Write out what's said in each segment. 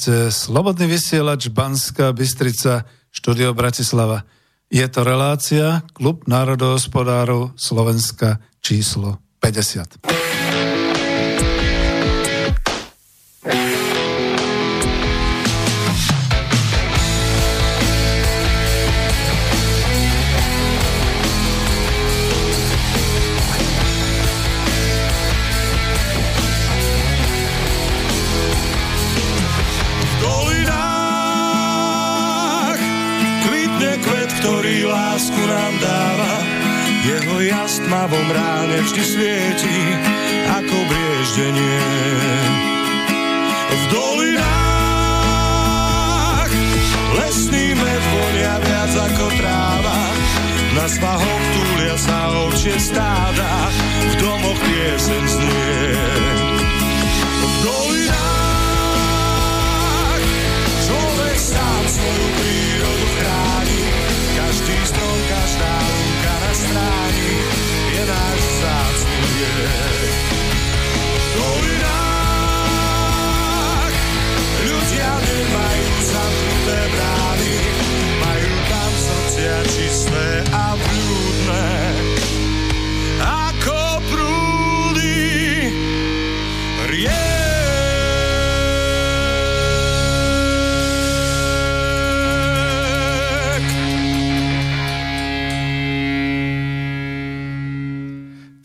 Počúvate Slobodný vysielač Banská Bystrica, štúdio Bratislava. Je to relácia Klub národohospodárov Slovenska číslo 50.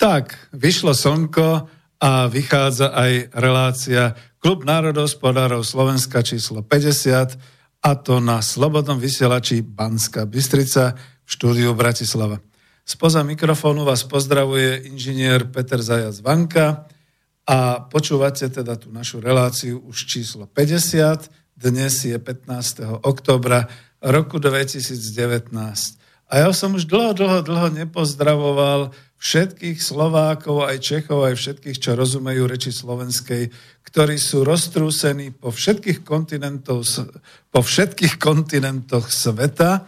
Tak, vyšlo slnko a vychádza aj relácia Klub národospodárov Slovenska číslo 50 a to na Slobodnom vysielači Banska Bystrica v štúdiu Bratislava. Spoza mikrofónu vás pozdravuje inžinier Peter Zajac Vanka a počúvate teda tú našu reláciu už číslo 50. Dnes je 15. oktobra roku 2019. A ja som už dlho, dlho, dlho nepozdravoval všetkých Slovákov, aj Čechov, aj všetkých, čo rozumejú reči slovenskej, ktorí sú roztrúsení po všetkých, po všetkých kontinentoch sveta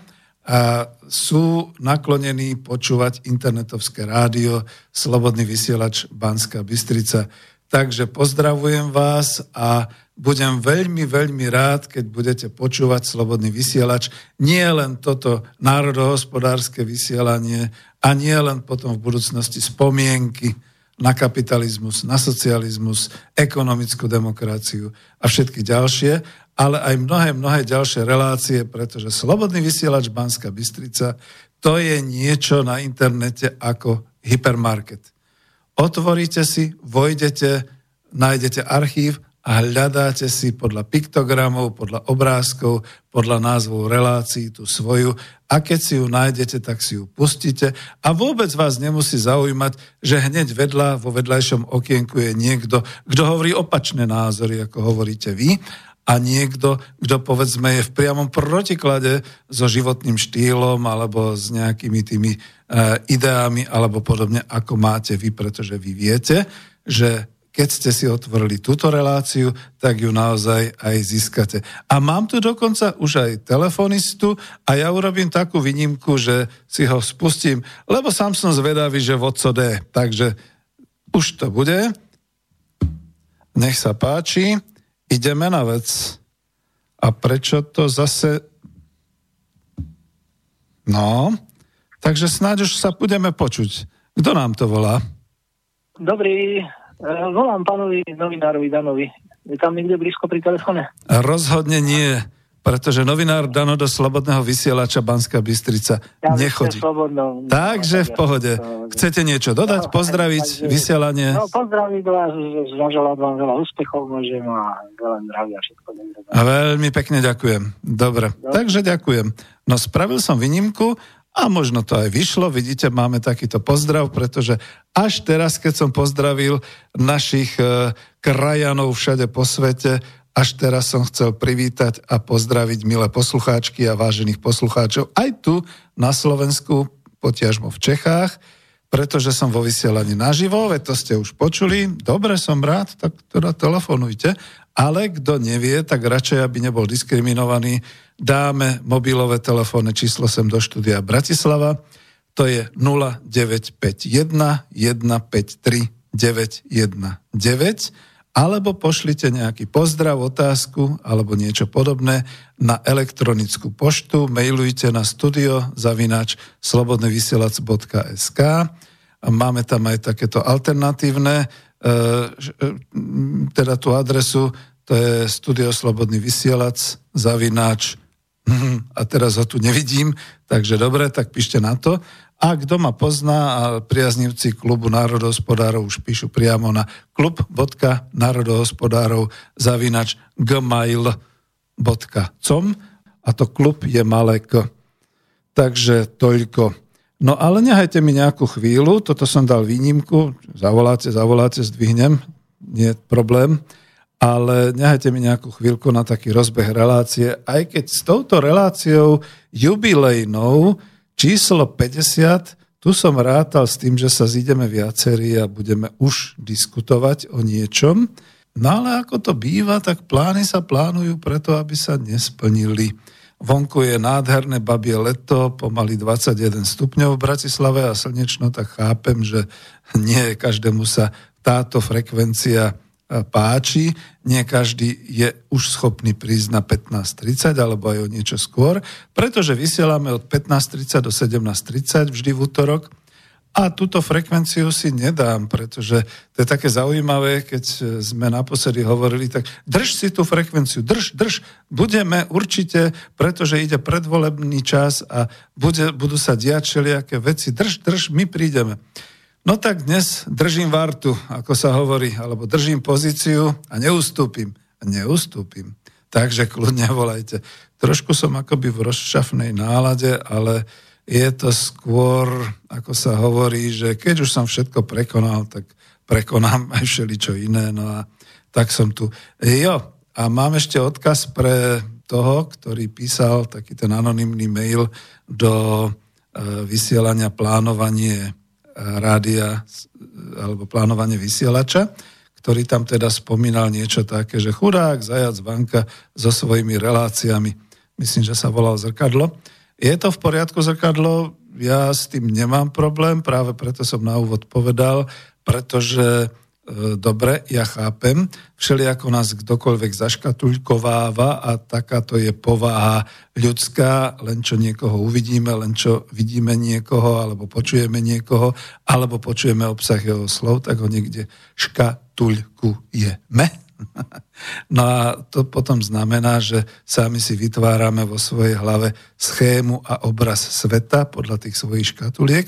a sú naklonení počúvať internetovské rádio Slobodný vysielač Banská Bystrica. Takže pozdravujem vás a budem veľmi, veľmi rád, keď budete počúvať Slobodný vysielač. Nie len toto národohospodárske vysielanie a nie len potom v budúcnosti spomienky na kapitalizmus, na socializmus, ekonomickú demokraciu a všetky ďalšie, ale aj mnohé, mnohé ďalšie relácie, pretože Slobodný vysielač Banská Bystrica to je niečo na internete ako hypermarket. Otvoríte si, vojdete, nájdete archív a hľadáte si podľa piktogramov, podľa obrázkov, podľa názvov relácií tú svoju a keď si ju nájdete, tak si ju pustíte a vôbec vás nemusí zaujímať, že hneď vedľa, vo vedľajšom okienku je niekto, kto hovorí opačné názory, ako hovoríte vy a niekto, kto povedzme je v priamom protiklade so životným štýlom alebo s nejakými tými e, ideami alebo podobne, ako máte vy, pretože vy viete, že keď ste si otvorili túto reláciu, tak ju naozaj aj získate. A mám tu dokonca už aj telefonistu a ja urobím takú výnimku, že si ho spustím, lebo sám som zvedavý, že vodco D. Takže už to bude. Nech sa páči, ideme na vec. A prečo to zase... No, takže snáď už sa budeme počuť. Kto nám to volá? Dobrý, volám pánovi novinárovi Danovi. Je tam niekde blízko pri telefóne? Rozhodne nie pretože novinár Dano do Slobodného vysielača Banská Bystrica ja nechodí. Takže v pohode. Chcete niečo dodať, no, pozdraviť, takže, vysielanie? No, pozdraviť vás, zaželať vám veľa úspechov môžem a veľa zdravia, všetko dobré. A veľmi pekne ďakujem. Dobre, Dobre, takže ďakujem. No spravil som výnimku a možno to aj vyšlo. Vidíte, máme takýto pozdrav, pretože až teraz, keď som pozdravil našich e, krajanov všade po svete, až teraz som chcel privítať a pozdraviť milé poslucháčky a vážených poslucháčov aj tu na Slovensku, potiažmo v Čechách, pretože som vo vysielaní naživo, veď to ste už počuli. Dobre, som rád, tak teda telefonujte. Ale kto nevie, tak radšej, aby nebol diskriminovaný, dáme mobilové telefónne číslo sem do štúdia Bratislava. To je 0951 153 919 alebo pošlite nejaký pozdrav, otázku alebo niečo podobné na elektronickú poštu, mailujte na studio zavinač slobodnyvysielac.sk Máme tam aj takéto alternatívne, e, e, teda tú adresu, to je studio Slobodný vysielac, zavináč, a teraz ho tu nevidím, takže dobre, tak píšte na to. A kto ma pozná a priaznivci klubu národohospodárov už píšu priamo na klub.národohospodárov zavinač gmail.com a to klub je malé k. Takže toľko. No ale nehajte mi nejakú chvíľu, toto som dal výnimku, zavoláte, zavoláte, zdvihnem, nie je problém, ale nehajte mi nejakú chvíľku na taký rozbeh relácie, aj keď s touto reláciou jubilejnou Číslo 50, tu som rátal s tým, že sa zídeme viacerí a budeme už diskutovať o niečom. No ale ako to býva, tak plány sa plánujú preto, aby sa nesplnili. Vonku je nádherné babie leto, pomaly 21 stupňov v Bratislave a slnečno, tak chápem, že nie každému sa táto frekvencia páči. Nie každý je už schopný prísť na 15.30 alebo aj o niečo skôr, pretože vysielame od 15.30 do 17.30 vždy v útorok a túto frekvenciu si nedám, pretože to je také zaujímavé, keď sme naposledy hovorili, tak drž si tú frekvenciu, drž, drž, budeme určite, pretože ide predvolebný čas a bude, budú sa diať všelijaké veci, drž, drž, my prídeme. No tak dnes držím vartu, ako sa hovorí, alebo držím pozíciu a neustúpim. Neustúpim. Takže kľudne volajte. Trošku som akoby v rozšafnej nálade, ale je to skôr, ako sa hovorí, že keď už som všetko prekonal, tak prekonám aj všeličo iné. No a tak som tu. Jo, a mám ešte odkaz pre toho, ktorý písal taký ten anonymný mail do e, vysielania plánovanie rádia alebo plánovanie vysielača, ktorý tam teda spomínal niečo také, že chudák, zajac, vanka so svojimi reláciami, myslím, že sa volal Zrkadlo. Je to v poriadku Zrkadlo? Ja s tým nemám problém, práve preto som na úvod povedal, pretože dobre, ja chápem, všelijako nás kdokoľvek zaškatulkováva a takáto je povaha ľudská, len čo niekoho uvidíme, len čo vidíme niekoho, alebo počujeme niekoho, alebo počujeme obsah jeho slov, tak ho niekde škatulkujeme. No a to potom znamená, že sami si vytvárame vo svojej hlave schému a obraz sveta podľa tých svojich škatuliek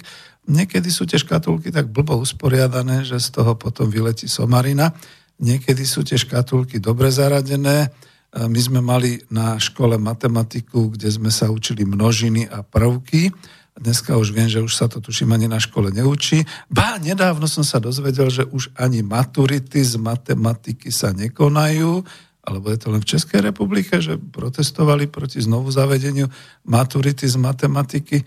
Niekedy sú tie škatulky tak blbo usporiadané, že z toho potom vyletí somarina. Niekedy sú tie škatulky dobre zaradené. My sme mali na škole matematiku, kde sme sa učili množiny a prvky. Dneska už viem, že už sa to tuším ani na škole neučí. Ba, nedávno som sa dozvedel, že už ani maturity z matematiky sa nekonajú, alebo je to len v Českej republike, že protestovali proti znovu zavedeniu maturity z matematiky.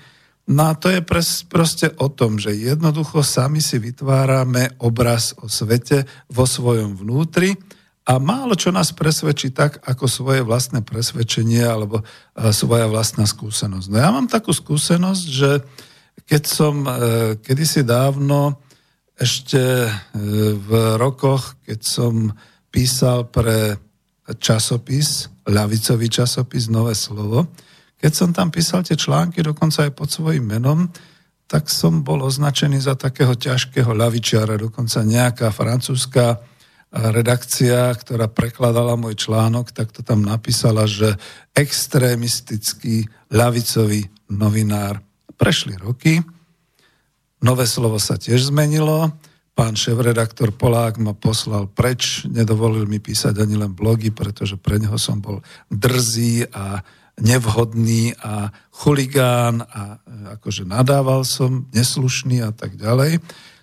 No a to je pres, proste o tom, že jednoducho sami si vytvárame obraz o svete vo svojom vnútri a málo čo nás presvedčí tak, ako svoje vlastné presvedčenie alebo e, svoja vlastná skúsenosť. No ja mám takú skúsenosť, že keď som e, kedysi dávno ešte e, v rokoch, keď som písal pre časopis, ľavicový časopis Nové slovo. Keď som tam písal tie články, dokonca aj pod svojím menom, tak som bol označený za takého ťažkého ľavičiara. Dokonca nejaká francúzska redakcia, ktorá prekladala môj článok, tak to tam napísala, že extrémistický ľavicový novinár. Prešli roky, nové slovo sa tiež zmenilo, pán šéf-redaktor Polák ma poslal preč, nedovolil mi písať ani len blogy, pretože pre neho som bol drzý a nevhodný a chuligán a e, akože nadával som, neslušný a tak ďalej,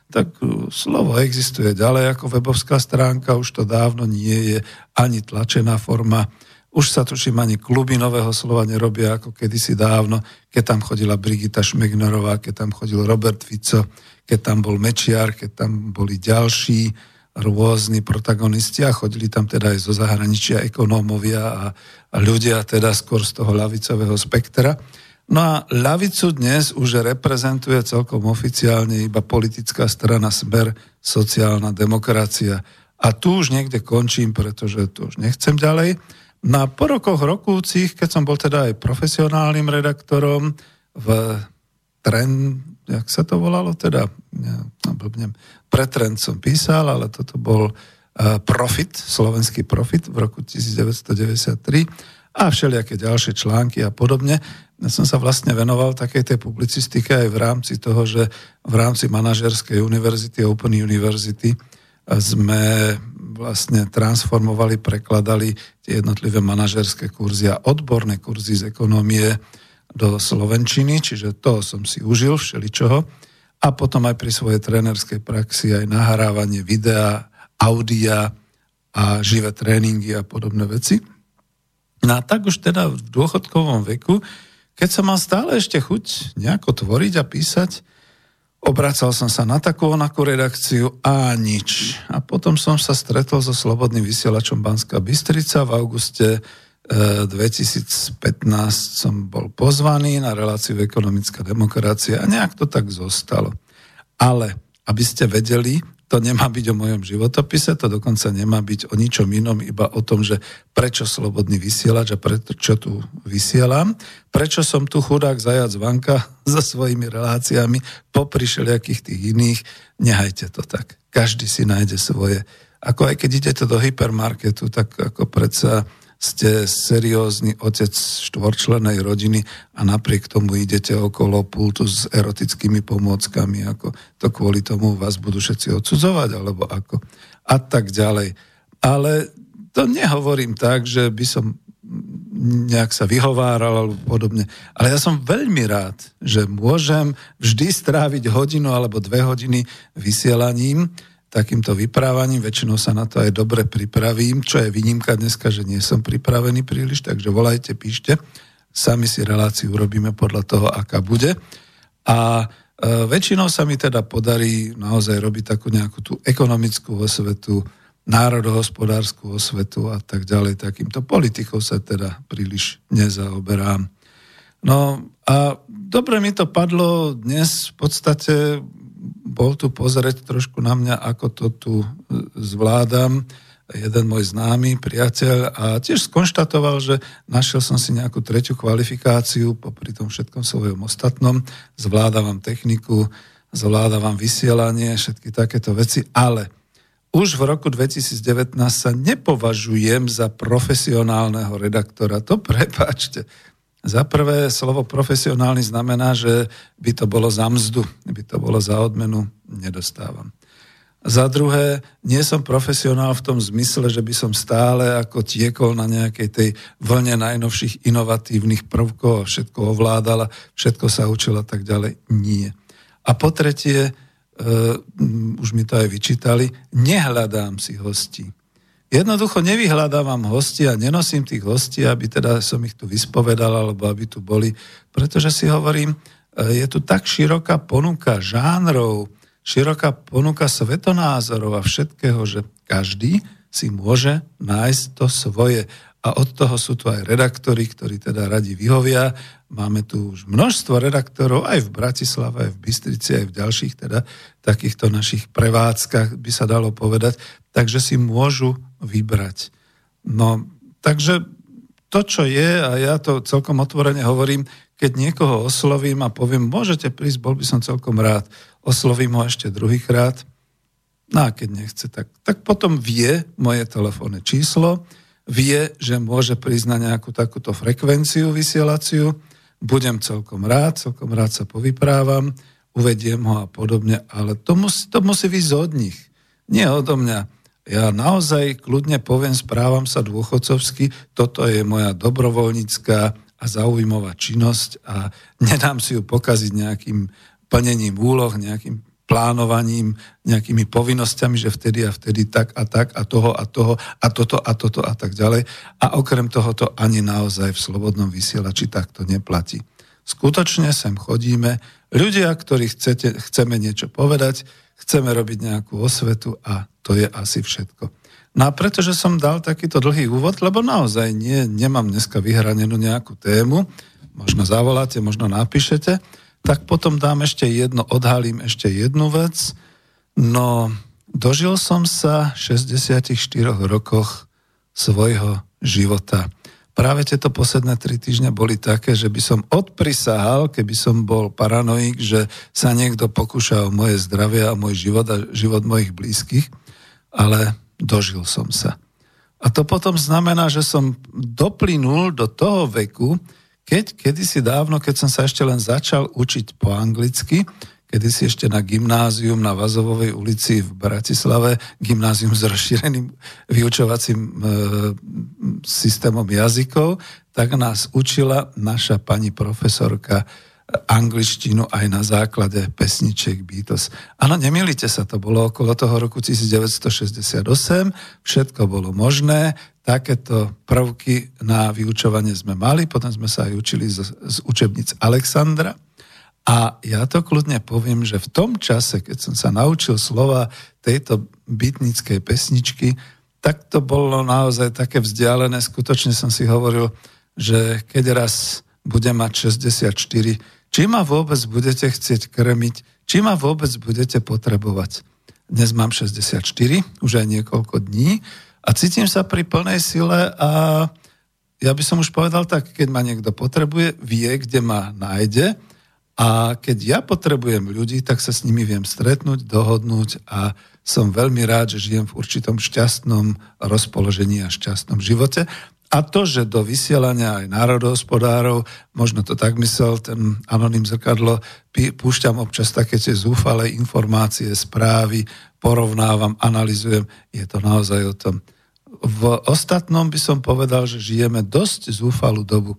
tak e, slovo existuje ďalej ako webovská stránka, už to dávno nie je ani tlačená forma. Už sa tuším ani kluby nového slova nerobia ako kedysi dávno, keď tam chodila Brigita Šmegnerová, keď tam chodil Robert Fico, keď tam bol Mečiar, keď tam boli ďalší rôzni protagonisti a chodili tam teda aj zo zahraničia ekonómovia a, a ľudia teda skôr z toho ľavicového spektra. No a ľavicu dnes už reprezentuje celkom oficiálne iba politická strana Smer, sociálna demokracia. A tu už niekde končím, pretože tu už nechcem ďalej. Na no po rokoch rokúcich, keď som bol teda aj profesionálnym redaktorom v Trend, jak sa to volalo teda, ja, blbnem, pre Trend som písal, ale toto bol uh, Profit, slovenský Profit v roku 1993 a všelijaké ďalšie články a podobne. Ja som sa vlastne venoval takej tej publicistike aj v rámci toho, že v rámci manažerskej univerzity Open University sme vlastne transformovali, prekladali tie jednotlivé manažerské kurzy a odborné kurzy z ekonomie do Slovenčiny, čiže to som si užil všeličoho. A potom aj pri svojej trénerskej praxi aj nahrávanie videa, audia a živé tréningy a podobné veci. No a tak už teda v dôchodkovom veku, keď som mal stále ešte chuť nejako tvoriť a písať, obracal som sa na takú onakú redakciu a nič. A potom som sa stretol so Slobodným vysielačom Banská Bystrica v auguste 2015 som bol pozvaný na reláciu ekonomická demokracia a nejak to tak zostalo. Ale aby ste vedeli, to nemá byť o mojom životopise, to dokonca nemá byť o ničom inom, iba o tom, že prečo slobodný vysielač a prečo tu vysielam, prečo som tu chudák zajac vanka so svojimi reláciami, popri všelijakých tých iných, nehajte to tak. Každý si nájde svoje. Ako aj keď idete do hypermarketu, tak ako predsa ste seriózny otec štvorčlenej rodiny a napriek tomu idete okolo pultu s erotickými pomôckami, ako to kvôli tomu vás budú všetci odsudzovať, alebo ako. A tak ďalej. Ale to nehovorím tak, že by som nejak sa vyhováral alebo podobne. Ale ja som veľmi rád, že môžem vždy stráviť hodinu alebo dve hodiny vysielaním, takýmto vyprávaním, väčšinou sa na to aj dobre pripravím, čo je výnimka dneska, že nie som pripravený príliš, takže volajte, píšte, sami si reláciu urobíme podľa toho, aká bude. A e, väčšinou sa mi teda podarí naozaj robiť takú nejakú tú ekonomickú osvetu, národohospodárskú osvetu a tak ďalej. Takýmto politikou sa teda príliš nezaoberám. No a dobre mi to padlo dnes v podstate bol tu pozrieť trošku na mňa, ako to tu e, zvládam jeden môj známy priateľ a tiež skonštatoval, že našiel som si nejakú tretiu kvalifikáciu popri tom všetkom svojom ostatnom, zvládavam techniku, zvládavam vysielanie, všetky takéto veci, ale už v roku 2019 sa nepovažujem za profesionálneho redaktora. To prepáčte. Za prvé, slovo profesionálny znamená, že by to bolo za mzdu, by to bolo za odmenu, nedostávam. Za druhé, nie som profesionál v tom zmysle, že by som stále ako tiekol na nejakej tej vlne najnovších inovatívnych prvkov všetko ovládala, všetko sa učil a tak ďalej. Nie. A po tretie, uh, už mi to aj vyčítali, nehľadám si hostí. Jednoducho nevyhľadávam hosti a nenosím tých hostí, aby teda som ich tu vyspovedal, alebo aby tu boli, pretože si hovorím, e, je tu tak široká ponuka žánrov, široká ponuka svetonázorov a všetkého, že každý si môže nájsť to svoje. A od toho sú tu aj redaktori, ktorí teda radi vyhovia. Máme tu už množstvo redaktorov aj v Bratislave, aj v Bystrici, aj v ďalších teda takýchto našich prevádzkach, by sa dalo povedať. Takže si môžu vybrať. No, takže to, čo je, a ja to celkom otvorene hovorím, keď niekoho oslovím a poviem, môžete prísť, bol by som celkom rád, oslovím ho ešte druhýkrát, no a keď nechce, tak, tak potom vie moje telefónne číslo, vie, že môže prísť na nejakú takúto frekvenciu vysielaciu, budem celkom rád, celkom rád sa povyprávam, uvediem ho a podobne, ale to musí, to musí vyjsť od nich, nie odo mňa. Ja naozaj kľudne poviem, správam sa dôchodcovsky, toto je moja dobrovoľnícká a zaujímavá činnosť a nedám si ju pokaziť nejakým plnením úloh, nejakým plánovaním, nejakými povinnosťami, že vtedy a vtedy tak a tak a toho a toho a toto a toto a tak ďalej. A okrem toho to ani naozaj v slobodnom vysielači takto neplatí. Skutočne sem chodíme, ľudia, ktorí chcete, chceme niečo povedať, chceme robiť nejakú osvetu a to je asi všetko. No a pretože som dal takýto dlhý úvod, lebo naozaj nie, nemám dneska vyhranenú nejakú tému, možno zavoláte, možno napíšete, tak potom dám ešte jedno, odhalím ešte jednu vec. No, dožil som sa 64 rokoch svojho života. Práve tieto posledné tri týždne boli také, že by som odprisahal, keby som bol paranoik, že sa niekto pokúša o moje zdravie a môj život a život mojich blízkych, ale dožil som sa. A to potom znamená, že som doplynul do toho veku, keď kedysi dávno, keď som sa ešte len začal učiť po anglicky, kedy si ešte na gymnázium na Vazovovej ulici v Bratislave, gymnázium s rozšíreným vyučovacím e, systémom jazykov, tak nás učila naša pani profesorka angličtinu aj na základe pesničiek Beatles. Áno, nemilite sa, to bolo okolo toho roku 1968, všetko bolo možné, takéto prvky na vyučovanie sme mali, potom sme sa aj učili z, z učebnic Alexandra, a ja to kľudne poviem, že v tom čase, keď som sa naučil slova tejto bytnickej pesničky, tak to bolo naozaj také vzdialené. Skutočne som si hovoril, že keď raz budem mať 64, či ma vôbec budete chcieť krmiť, či ma vôbec budete potrebovať. Dnes mám 64, už aj niekoľko dní a cítim sa pri plnej sile a ja by som už povedal tak, keď ma niekto potrebuje, vie, kde ma nájde a keď ja potrebujem ľudí, tak sa s nimi viem stretnúť, dohodnúť a som veľmi rád, že žijem v určitom šťastnom rozpoložení a šťastnom živote. A to, že do vysielania aj národohospodárov, možno to tak myslel ten anonym zrkadlo, púšťam občas také tie zúfale informácie, správy, porovnávam, analizujem, je to naozaj o tom. V ostatnom by som povedal, že žijeme dosť zúfalú dobu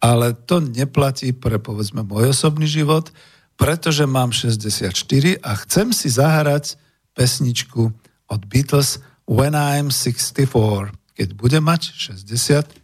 ale to neplatí pre, povedzme, môj osobný život, pretože mám 64 a chcem si zahrať pesničku od Beatles When I'm 64, keď budem mať 64.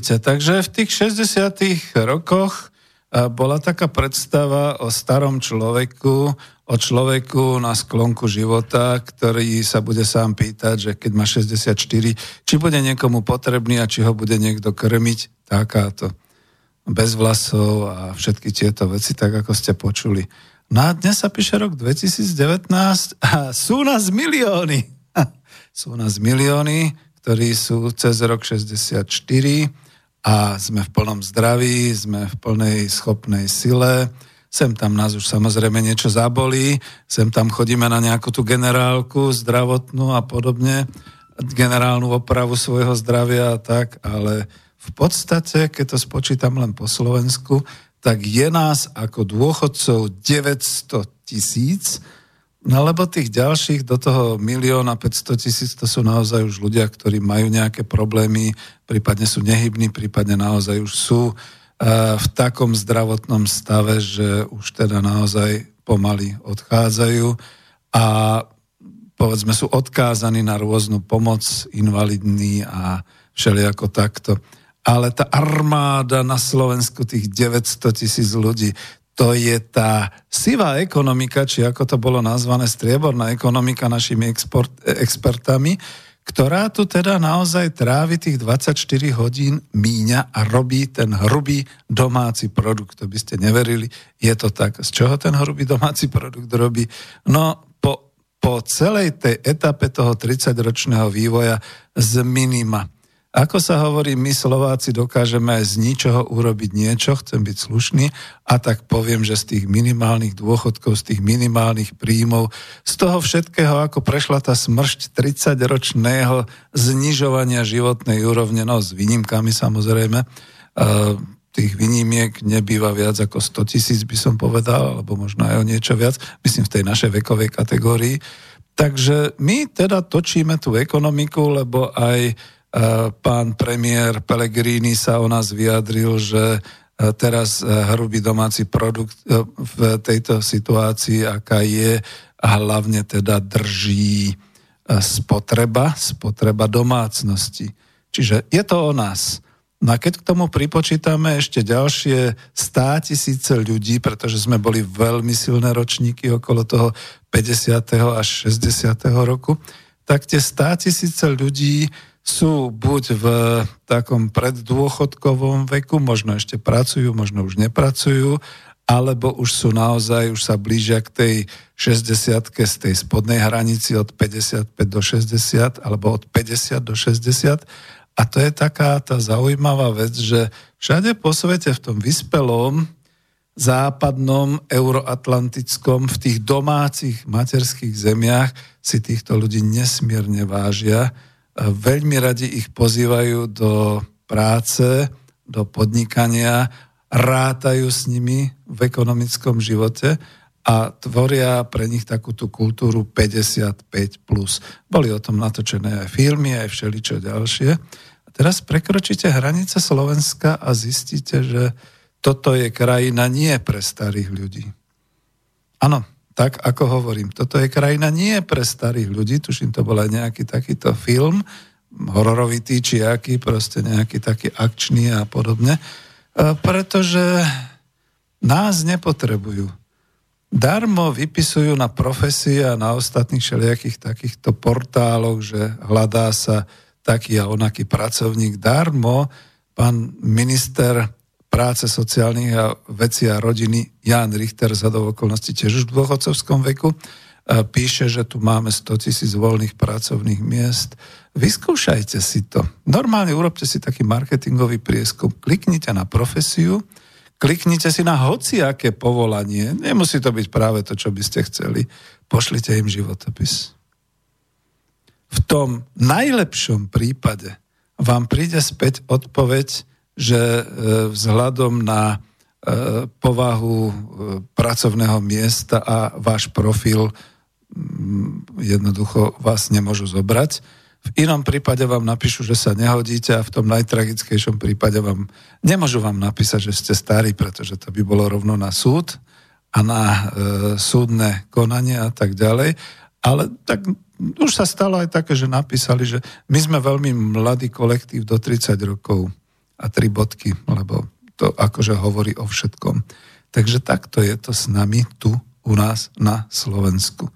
vidíte, takže v tých 60 rokoch bola taká predstava o starom človeku, o človeku na sklonku života, ktorý sa bude sám pýtať, že keď má 64, či bude niekomu potrebný a či ho bude niekto krmiť, takáto bez vlasov a všetky tieto veci, tak ako ste počuli. No a dnes sa píše rok 2019 a sú nás milióny. sú nás milióny, ktorí sú cez rok 64 a sme v plnom zdraví, sme v plnej schopnej sile. Sem tam nás už samozrejme niečo zabolí, sem tam chodíme na nejakú tú generálku zdravotnú a podobne, generálnu opravu svojho zdravia a tak, ale v podstate, keď to spočítam len po Slovensku, tak je nás ako dôchodcov 900 tisíc, no lebo tých ďalších do toho milióna 500 tisíc to sú naozaj už ľudia, ktorí majú nejaké problémy, prípadne sú nehybní, prípadne naozaj už sú uh, v takom zdravotnom stave, že už teda naozaj pomaly odchádzajú a povedzme sú odkázaní na rôznu pomoc, invalidní a všelijako takto. Ale tá armáda na Slovensku, tých 900 tisíc ľudí, to je tá sivá ekonomika, či ako to bolo nazvané, strieborná ekonomika našimi export, expertami, ktorá tu teda naozaj trávi tých 24 hodín míňa a robí ten hrubý domáci produkt. To by ste neverili, je to tak. Z čoho ten hrubý domáci produkt robí? No, po, po celej tej etape toho 30-ročného vývoja z minima ako sa hovorí, my Slováci dokážeme z ničoho urobiť niečo, chcem byť slušný a tak poviem, že z tých minimálnych dôchodkov, z tých minimálnych príjmov, z toho všetkého, ako prešla tá smršť 30-ročného znižovania životnej úrovne, no s výnimkami samozrejme, tých výnimiek nebýva viac ako 100 tisíc, by som povedal, alebo možno aj o niečo viac, myslím v tej našej vekovej kategórii. Takže my teda točíme tú ekonomiku, lebo aj Pán premiér Pellegrini sa o nás vyjadril, že e, teraz e, hrubý domáci produkt e, v tejto situácii, aká je, a hlavne teda drží spotreba, spotreba domácnosti. Čiže je to o nás. No a keď k tomu pripočítame ešte ďalšie 100 tisíce ľudí, pretože sme boli veľmi silné ročníky okolo toho 50. až 60. roku, tak tie 100 tisíce ľudí sú buď v takom preddôchodkovom veku, možno ešte pracujú, možno už nepracujú, alebo už sú naozaj, už sa blížia k tej 60 z tej spodnej hranici od 55 do 60, alebo od 50 do 60. A to je taká tá zaujímavá vec, že všade po svete v tom vyspelom, západnom, euroatlantickom, v tých domácich materských zemiach si týchto ľudí nesmierne vážia veľmi radi ich pozývajú do práce, do podnikania, rátajú s nimi v ekonomickom živote a tvoria pre nich takú tú kultúru 55+. Plus. Boli o tom natočené aj filmy, aj všeličo ďalšie. A teraz prekročíte hranice Slovenska a zistíte, že toto je krajina nie pre starých ľudí. Áno, tak ako hovorím, toto je krajina nie pre starých ľudí, tuším, to bol aj nejaký takýto film, hororovitý či aký, proste nejaký taký akčný a podobne, e, pretože nás nepotrebujú. Darmo vypisujú na profesie a na ostatných všelijakých takýchto portáloch, že hľadá sa taký a onaký pracovník. Darmo pán minister práce sociálnych a veci a rodiny Jan Richter za do okolností tiež už v dôchodcovskom veku píše, že tu máme 100 tisíc voľných pracovných miest. Vyskúšajte si to. Normálne urobte si taký marketingový prieskum. Kliknite na profesiu, kliknite si na hociaké povolanie. Nemusí to byť práve to, čo by ste chceli. Pošlite im životopis. V tom najlepšom prípade vám príde späť odpoveď, že e, vzhľadom na e, povahu e, pracovného miesta a váš profil jednoducho vás nemôžu zobrať. V inom prípade vám napíšu, že sa nehodíte a v tom najtragickejšom prípade vám nemôžu vám napísať, že ste starí, pretože to by bolo rovno na súd a na e, súdne konanie a tak ďalej. Ale tak už sa stalo aj také, že napísali, že my sme veľmi mladý kolektív do 30 rokov a tri bodky, lebo to akože hovorí o všetkom. Takže takto je to s nami tu u nás na Slovensku.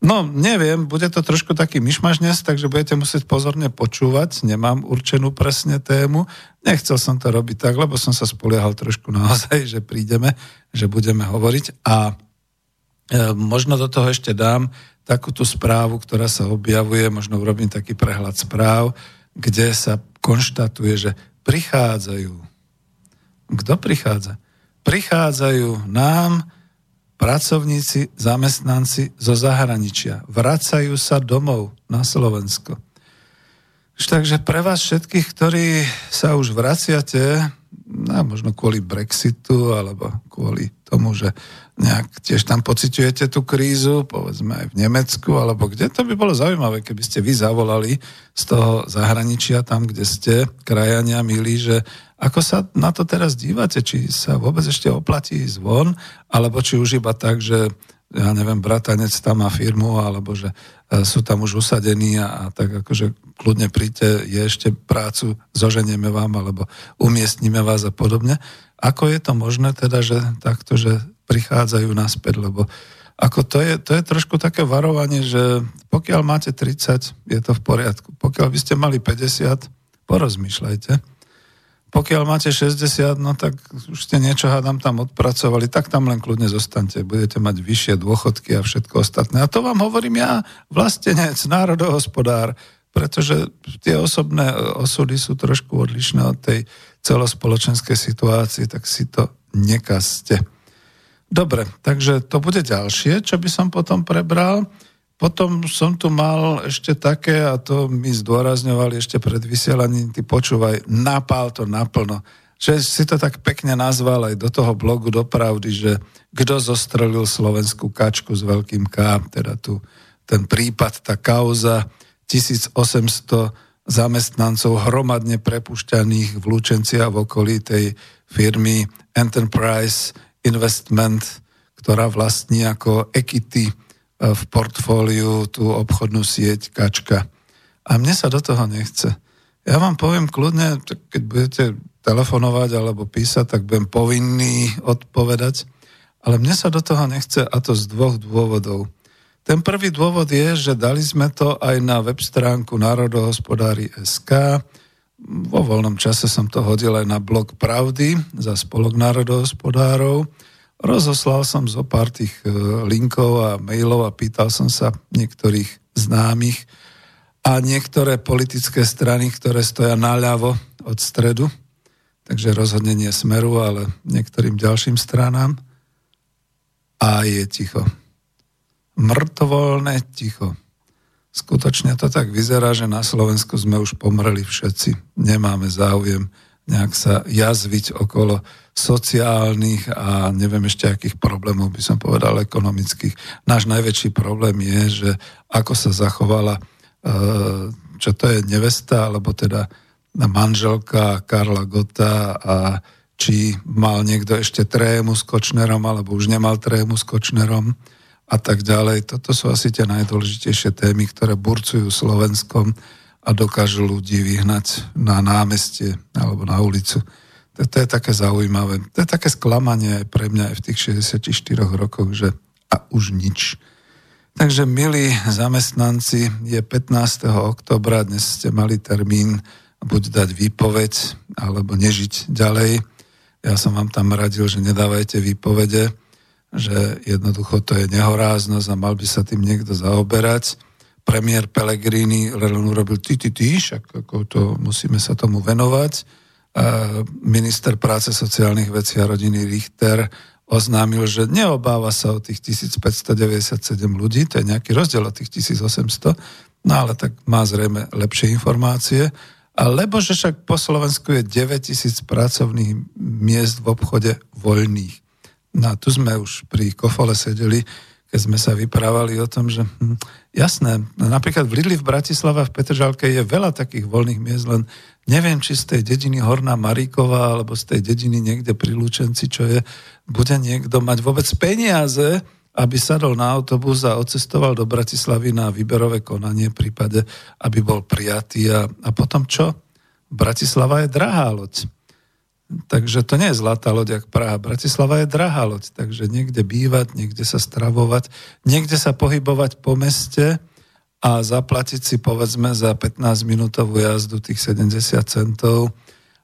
No, neviem, bude to trošku taký myšmaš takže budete musieť pozorne počúvať. Nemám určenú presne tému. Nechcel som to robiť tak, lebo som sa spoliehal trošku naozaj, že prídeme, že budeme hovoriť. A e, možno do toho ešte dám takú tú správu, ktorá sa objavuje, možno urobím taký prehľad správ, kde sa konštatuje, že prichádzajú. Kto prichádza? Prichádzajú nám pracovníci, zamestnanci zo zahraničia. Vracajú sa domov na Slovensko. Takže pre vás všetkých, ktorí sa už vraciate, no, možno kvôli Brexitu, alebo kvôli tomu, že nejak tiež tam pociťujete tú krízu, povedzme aj v Nemecku, alebo kde, to by bolo zaujímavé, keby ste vy zavolali z toho zahraničia, tam, kde ste, krajania milí, že ako sa na to teraz dívate? Či sa vôbec ešte oplatí zvon? Alebo či už iba tak, že ja neviem, bratanec tam má firmu, alebo že e, sú tam už usadení a, a tak akože kľudne príďte, je ešte prácu, zoženieme vám, alebo umiestnime vás a podobne. Ako je to možné teda, že takto, že prichádzajú naspäť, lebo ako to je, to je trošku také varovanie, že pokiaľ máte 30, je to v poriadku. Pokiaľ by ste mali 50, porozmýšľajte pokiaľ máte 60, no tak už ste niečo, hádam, tam odpracovali, tak tam len kľudne zostaňte. Budete mať vyššie dôchodky a všetko ostatné. A to vám hovorím ja, vlastenec, národohospodár, pretože tie osobné osudy sú trošku odlišné od tej celospoločenskej situácie, tak si to nekazte. Dobre, takže to bude ďalšie, čo by som potom prebral. Potom som tu mal ešte také, a to mi zdôrazňovali ešte pred vysielaním, ty počúvaj, napál to naplno. Že si to tak pekne nazval aj do toho blogu do pravdy, že kto zostrelil slovenskú kačku s veľkým K, teda tu ten prípad, tá kauza 1800 zamestnancov hromadne prepušťaných v Lučenci a v okolí tej firmy Enterprise Investment, ktorá vlastní ako Equity v portfóliu tú obchodnú sieť Kačka. A mne sa do toho nechce. Ja vám poviem kľudne, keď budete telefonovať alebo písať, tak budem povinný odpovedať. Ale mne sa do toho nechce a to z dvoch dôvodov. Ten prvý dôvod je, že dali sme to aj na web stránku Národohospodári SK. Vo voľnom čase som to hodil aj na blog Pravdy za spolok národohospodárov Rozoslal som zo pár tých e, linkov a mailov a pýtal som sa niektorých známych a niektoré politické strany, ktoré stoja naľavo od stredu, takže rozhodne nie smeru, ale niektorým ďalším stranám. A je ticho. Mrtvoľné ticho. Skutočne to tak vyzerá, že na Slovensku sme už pomreli všetci. Nemáme záujem nejak sa jazviť okolo sociálnych a neviem ešte akých problémov by som povedal ekonomických. Náš najväčší problém je, že ako sa zachovala, e, čo to je nevesta, alebo teda manželka Karla Gota a či mal niekto ešte trému s Kočnerom, alebo už nemal trému s Kočnerom a tak ďalej. Toto sú asi tie najdôležitejšie témy, ktoré burcujú Slovenskom a dokážu ľudí vyhnať na námestie alebo na ulicu. To, to je také zaujímavé. To je také sklamanie aj pre mňa aj v tých 64 rokoch, že a už nič. Takže, milí zamestnanci, je 15. oktobra, dnes ste mali termín buď dať výpoveď, alebo nežiť ďalej. Ja som vám tam radil, že nedávajte výpovede, že jednoducho to je nehoráznosť a mal by sa tým niekto zaoberať premiér Pellegrini len urobil ty, ty, ty, však ako to, musíme sa tomu venovať. Minister práce sociálnych vecí a rodiny Richter oznámil, že neobáva sa o tých 1597 ľudí, to je nejaký rozdiel od tých 1800, no ale tak má zrejme lepšie informácie. Lebo že však po Slovensku je 9000 pracovných miest v obchode voľných. No a tu sme už pri Kofole sedeli, keď sme sa vyprávali o tom, že hm, jasné, napríklad v Lidli v Bratislave v Petržalke je veľa takých voľných miest, len neviem, či z tej dediny Horná Maríková alebo z tej dediny niekde pri Lučenci, čo je, bude niekto mať vôbec peniaze, aby sadol na autobus a odcestoval do Bratislavy na výberové konanie v prípade, aby bol prijatý. A, a potom čo? Bratislava je drahá loď. Takže to nie je zlatá loď, jak Praha. Bratislava je drahá loď, takže niekde bývať, niekde sa stravovať, niekde sa pohybovať po meste a zaplatiť si povedzme za 15-minútovú jazdu tých 70 centov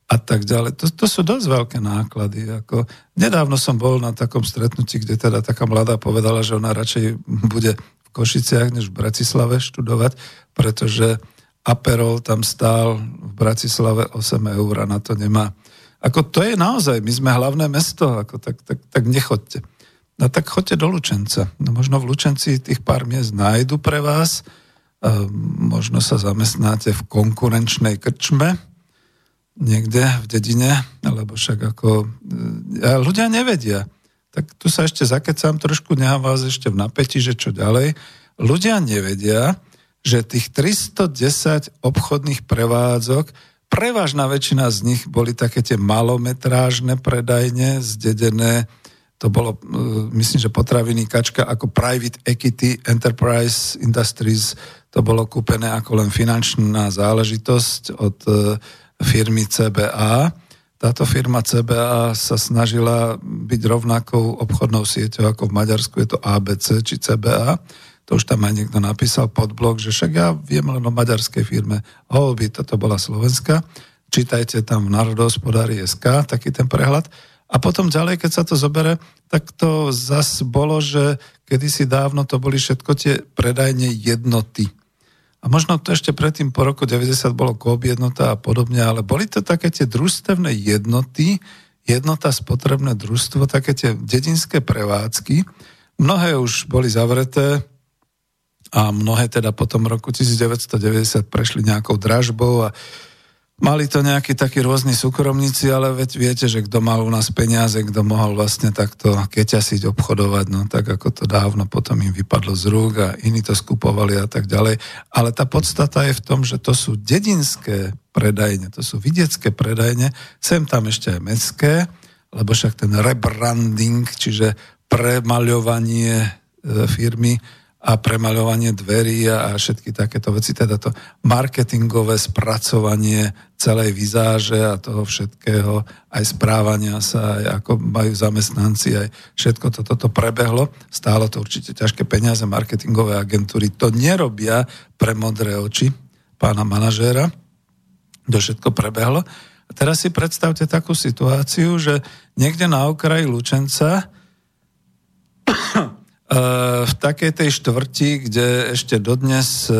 a tak ďalej. To, to sú dosť veľké náklady. Ako, nedávno som bol na takom stretnutí, kde teda taká mladá povedala, že ona radšej bude v Košiciach než v Bratislave študovať, pretože Aperol tam stál v Bratislave 8 eur a na to nemá ako to je naozaj, my sme hlavné mesto, ako tak, tak, tak nechoďte. No tak choďte do Lučenca. No možno v Lučenci tých pár miest nájdu pre vás, možno sa zamestnáte v konkurenčnej krčme, niekde v dedine, alebo však ako... A ľudia nevedia. Tak tu sa ešte zakecám trošku, nechám vás ešte v napätí, že čo ďalej. Ľudia nevedia, že tých 310 obchodných prevádzok Prevažná väčšina z nich boli také tie malometrážne predajne, zdedené, to bolo, e, myslím, že potraviny kačka ako Private Equity Enterprise Industries, to bolo kúpené ako len finančná záležitosť od e, firmy CBA. Táto firma CBA sa snažila byť rovnakou obchodnou sieťou ako v Maďarsku, je to ABC či CBA to už tam aj niekto napísal pod blog, že však ja viem len o maďarskej firme Holby, toto bola Slovenska, čítajte tam v Národohospodári SK, taký ten prehľad. A potom ďalej, keď sa to zobere, tak to zas bolo, že kedysi dávno to boli všetko tie predajne jednoty. A možno to ešte predtým po roku 90 bolo Coop jednota a podobne, ale boli to také tie družstevné jednoty, jednota spotrebné družstvo, také tie dedinské prevádzky. Mnohé už boli zavreté, a mnohé teda po tom roku 1990 prešli nejakou dražbou a mali to nejakí takí rôzni súkromníci, ale veď viete, že kto mal u nás peniaze, kto mohol vlastne takto keťasiť, obchodovať, no tak ako to dávno potom im vypadlo z rúk a iní to skupovali a tak ďalej. Ale tá podstata je v tom, že to sú dedinské predajne, to sú vidiecké predajne, sem tam ešte aj mestské, lebo však ten rebranding, čiže premaľovanie e, firmy a premaľovanie dverí a všetky takéto veci, teda to marketingové spracovanie celej vizáže a toho všetkého, aj správania sa, aj ako majú zamestnanci, aj všetko toto to, prebehlo. Stálo to určite ťažké peniaze, marketingové agentúry to nerobia pre modré oči pána manažéra. To všetko prebehlo. A teraz si predstavte takú situáciu, že niekde na okraji Lučenca v takej tej štvrti, kde ešte dodnes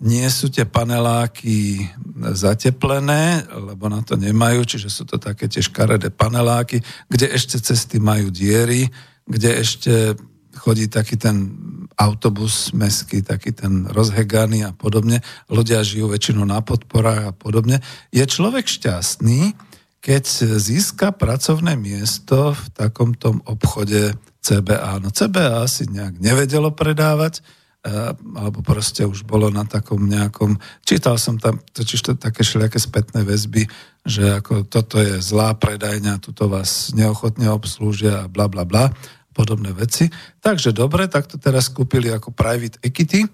nie sú tie paneláky zateplené, lebo na to nemajú, čiže sú to také tie škaredé paneláky, kde ešte cesty majú diery, kde ešte chodí taký ten autobus meský, taký ten rozheganý a podobne. Ľudia žijú väčšinou na podporách a podobne. Je človek šťastný, keď získa pracovné miesto v takomto obchode CBA. No CBA si nejak nevedelo predávať, eh, alebo proste už bolo na takom nejakom... Čítal som tam totiž to také všelijaké spätné väzby, že ako toto je zlá predajňa, tuto vás neochotne obslúžia a bla bla bla, podobné veci. Takže dobre, tak to teraz kúpili ako private equity,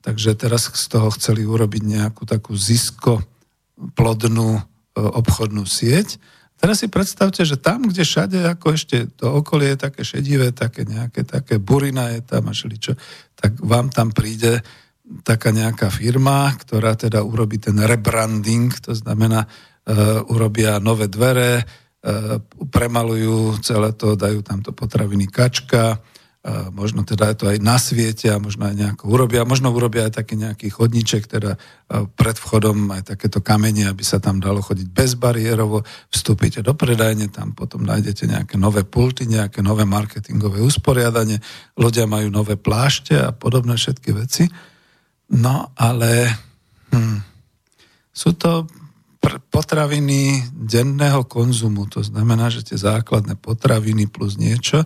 takže teraz z toho chceli urobiť nejakú takú zisko plodnú eh, obchodnú sieť Teraz si predstavte, že tam, kde všade, ako ešte to okolie je také šedivé, také nejaké, také burina je tam a šeličo, tak vám tam príde taká nejaká firma, ktorá teda urobí ten rebranding, to znamená, uh, urobia nové dvere, uh, premalujú celé to, dajú tam to potraviny kačka, možno teda to aj na sviete a možno aj nejako urobia. Možno urobia aj taký nejaký chodníček, teda pred vchodom aj takéto kamene, aby sa tam dalo chodiť bezbariérovo. Vstúpite do predajne, tam potom nájdete nejaké nové pulty, nejaké nové marketingové usporiadanie. Ľudia majú nové plášte a podobné všetky veci. No ale hm, sú to potraviny denného konzumu, to znamená, že tie základné potraviny plus niečo,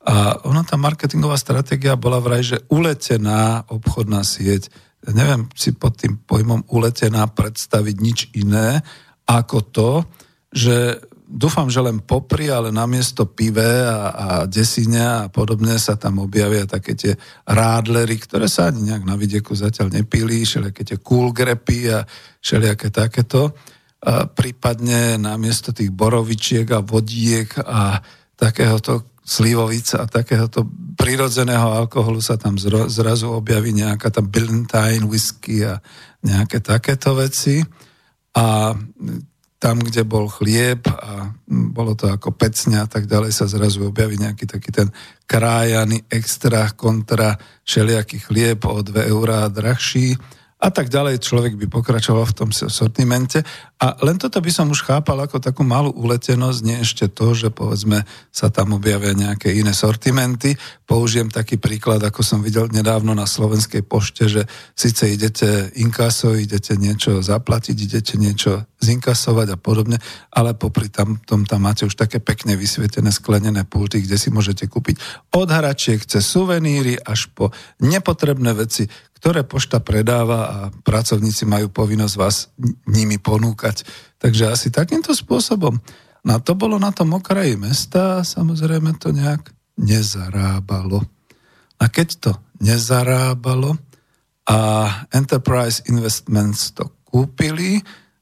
a ona tá marketingová stratégia bola vraj, že uletená obchodná sieť. Neviem si pod tým pojmom uletená predstaviť nič iné ako to, že dúfam, že len popri, ale namiesto pive a, a desine a podobne sa tam objavia také tie rádlery, ktoré sa ani nejak na vidieku zatiaľ nepili, všelijaké tie cool grepy a všelijaké takéto. prípadne namiesto tých borovičiek a vodiek a takéhoto slivovica a takéhoto prirodzeného alkoholu sa tam zrazu objaví nejaká tam Billantine whisky a nejaké takéto veci. A tam, kde bol chlieb a bolo to ako pecňa a tak ďalej, sa zrazu objaví nejaký taký ten krájaný extra kontra všelijaký chlieb o 2 eurá drahší a tak ďalej. Človek by pokračoval v tom sortimente. A len toto by som už chápal ako takú malú uletenosť, nie ešte to, že povedzme sa tam objavia nejaké iné sortimenty. Použijem taký príklad, ako som videl nedávno na slovenskej pošte, že síce idete inkaso, idete niečo zaplatiť, idete niečo zinkasovať a podobne, ale popri tam, tom tam máte už také pekne vysvietené sklenené pulty, kde si môžete kúpiť od hračiek cez suveníry až po nepotrebné veci, ktoré pošta predáva a pracovníci majú povinnosť vás nimi ponúkať. Takže asi takýmto spôsobom. No to bolo na tom okraji mesta a samozrejme to nejak nezarábalo. A keď to nezarábalo a Enterprise Investments to kúpili,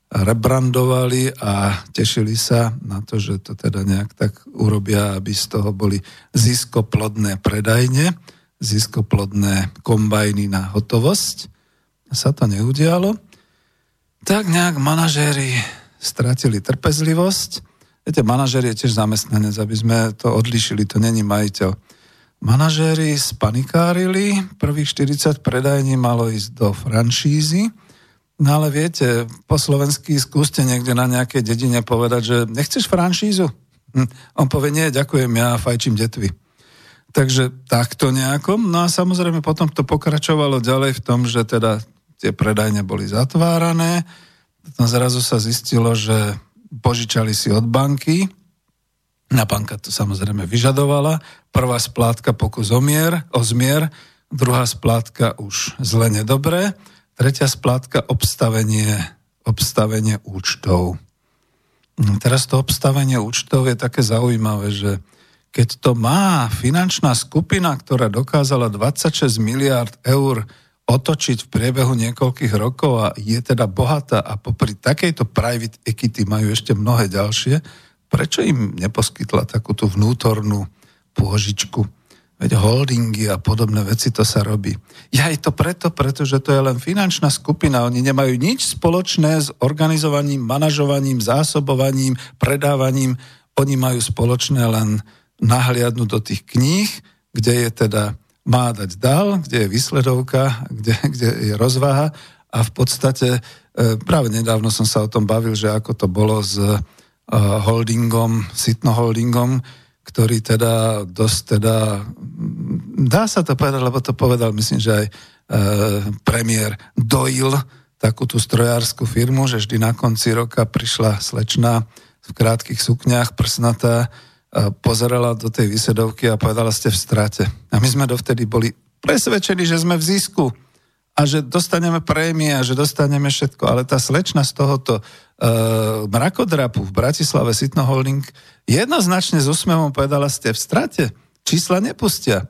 rebrandovali a tešili sa na to, že to teda nejak tak urobia, aby z toho boli ziskoplodné predajne, ziskoplodné kombajny na hotovosť. Sa to neudialo. Tak nejak manažéri stratili trpezlivosť. Viete, manažér je tiež zamestnanec, aby sme to odlišili, to není majiteľ. Manažéri spanikárili, prvých 40 predajní malo ísť do franšízy, no ale viete, po slovensky skúste niekde na nejakej dedine povedať, že nechceš franšízu? Hm. On povie, nie, ďakujem, ja fajčím detvy. Takže takto nejako. No a samozrejme potom to pokračovalo ďalej v tom, že teda tie predajne boli zatvárané. Potom zrazu sa zistilo, že požičali si od banky. Na banka to samozrejme vyžadovala. Prvá splátka pokus o, mier, o zmier, druhá splátka už zle nedobré, tretia splátka obstavenie, obstavenie účtov. No, teraz to obstavenie účtov je také zaujímavé, že keď to má finančná skupina, ktorá dokázala 26 miliard eur otočiť v priebehu niekoľkých rokov a je teda bohatá a popri takejto private equity majú ešte mnohé ďalšie, prečo im neposkytla takú tú vnútornú pôžičku? Veď holdingy a podobné veci to sa robí. Ja je to preto, pretože to je len finančná skupina. Oni nemajú nič spoločné s organizovaním, manažovaním, zásobovaním, predávaním. Oni majú spoločné len nahliadnúť do tých kníh, kde je teda má dať dal, kde je vysledovka, kde, kde je rozvaha. A v podstate e, práve nedávno som sa o tom bavil, že ako to bolo s e, holdingom, Sitno holdingom, ktorý teda dosť teda, dá sa to povedať, lebo to povedal myslím, že aj e, premiér Doyle, takú tú strojárskú firmu, že vždy na konci roka prišla slečna v krátkých sukniach, prsnatá, pozerala do tej vysedovky a povedala, ste v strate. A my sme dovtedy boli presvedčení, že sme v zisku a že dostaneme prémie a že dostaneme všetko. Ale tá slečna z tohoto uh, mrakodrapu v Bratislave Sitno Holding jednoznačne s úsmevom povedala, ste v strate. Čísla nepustia.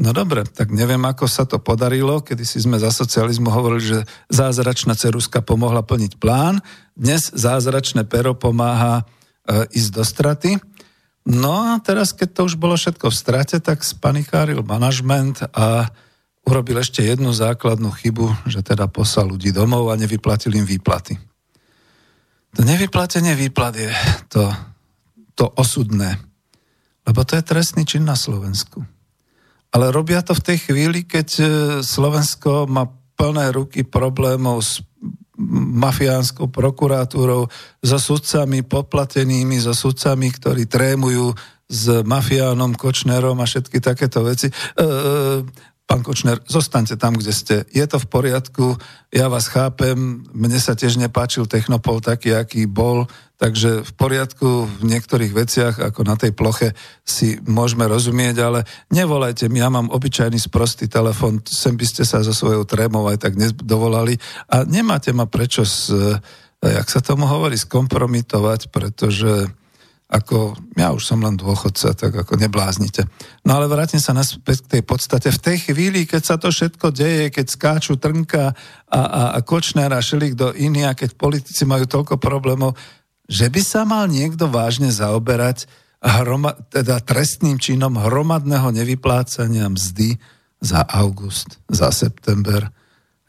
No dobre, tak neviem, ako sa to podarilo, kedy si sme za socializmu hovorili, že zázračná ceruska pomohla plniť plán. Dnes zázračné pero pomáha uh, ísť do straty. No a teraz, keď to už bolo všetko v strate, tak spanikáril manažment a urobil ešte jednu základnú chybu, že teda poslal ľudí domov a nevyplatil im výplaty. To nevyplatenie výplat je to, to osudné, lebo to je trestný čin na Slovensku. Ale robia to v tej chvíli, keď e, Slovensko má plné ruky problémov s mafiánskou prokuratúrou, so sudcami poplatenými, so sudcami, ktorí trémujú s mafiánom Kočnerom a všetky takéto veci. E, e, pán Kočner, zostaňte tam, kde ste. Je to v poriadku, ja vás chápem, mne sa tiež nepáčil Technopol taký, aký bol, Takže v poriadku v niektorých veciach, ako na tej ploche, si môžeme rozumieť, ale nevolajte mi, ja mám obyčajný sprostý telefon, sem by ste sa so svojou trémou aj tak dovolali a nemáte ma prečo, s, jak sa tomu hovorí, skompromitovať, pretože ako ja už som len dôchodca, tak ako nebláznite. No ale vrátim sa naspäť k tej podstate. V tej chvíli, keď sa to všetko deje, keď skáču Trnka a, a, a Kočner a šelik do iný a keď politici majú toľko problémov, že by sa mal niekto vážne zaoberať hroma, teda trestným činom hromadného nevyplácania mzdy za august, za september,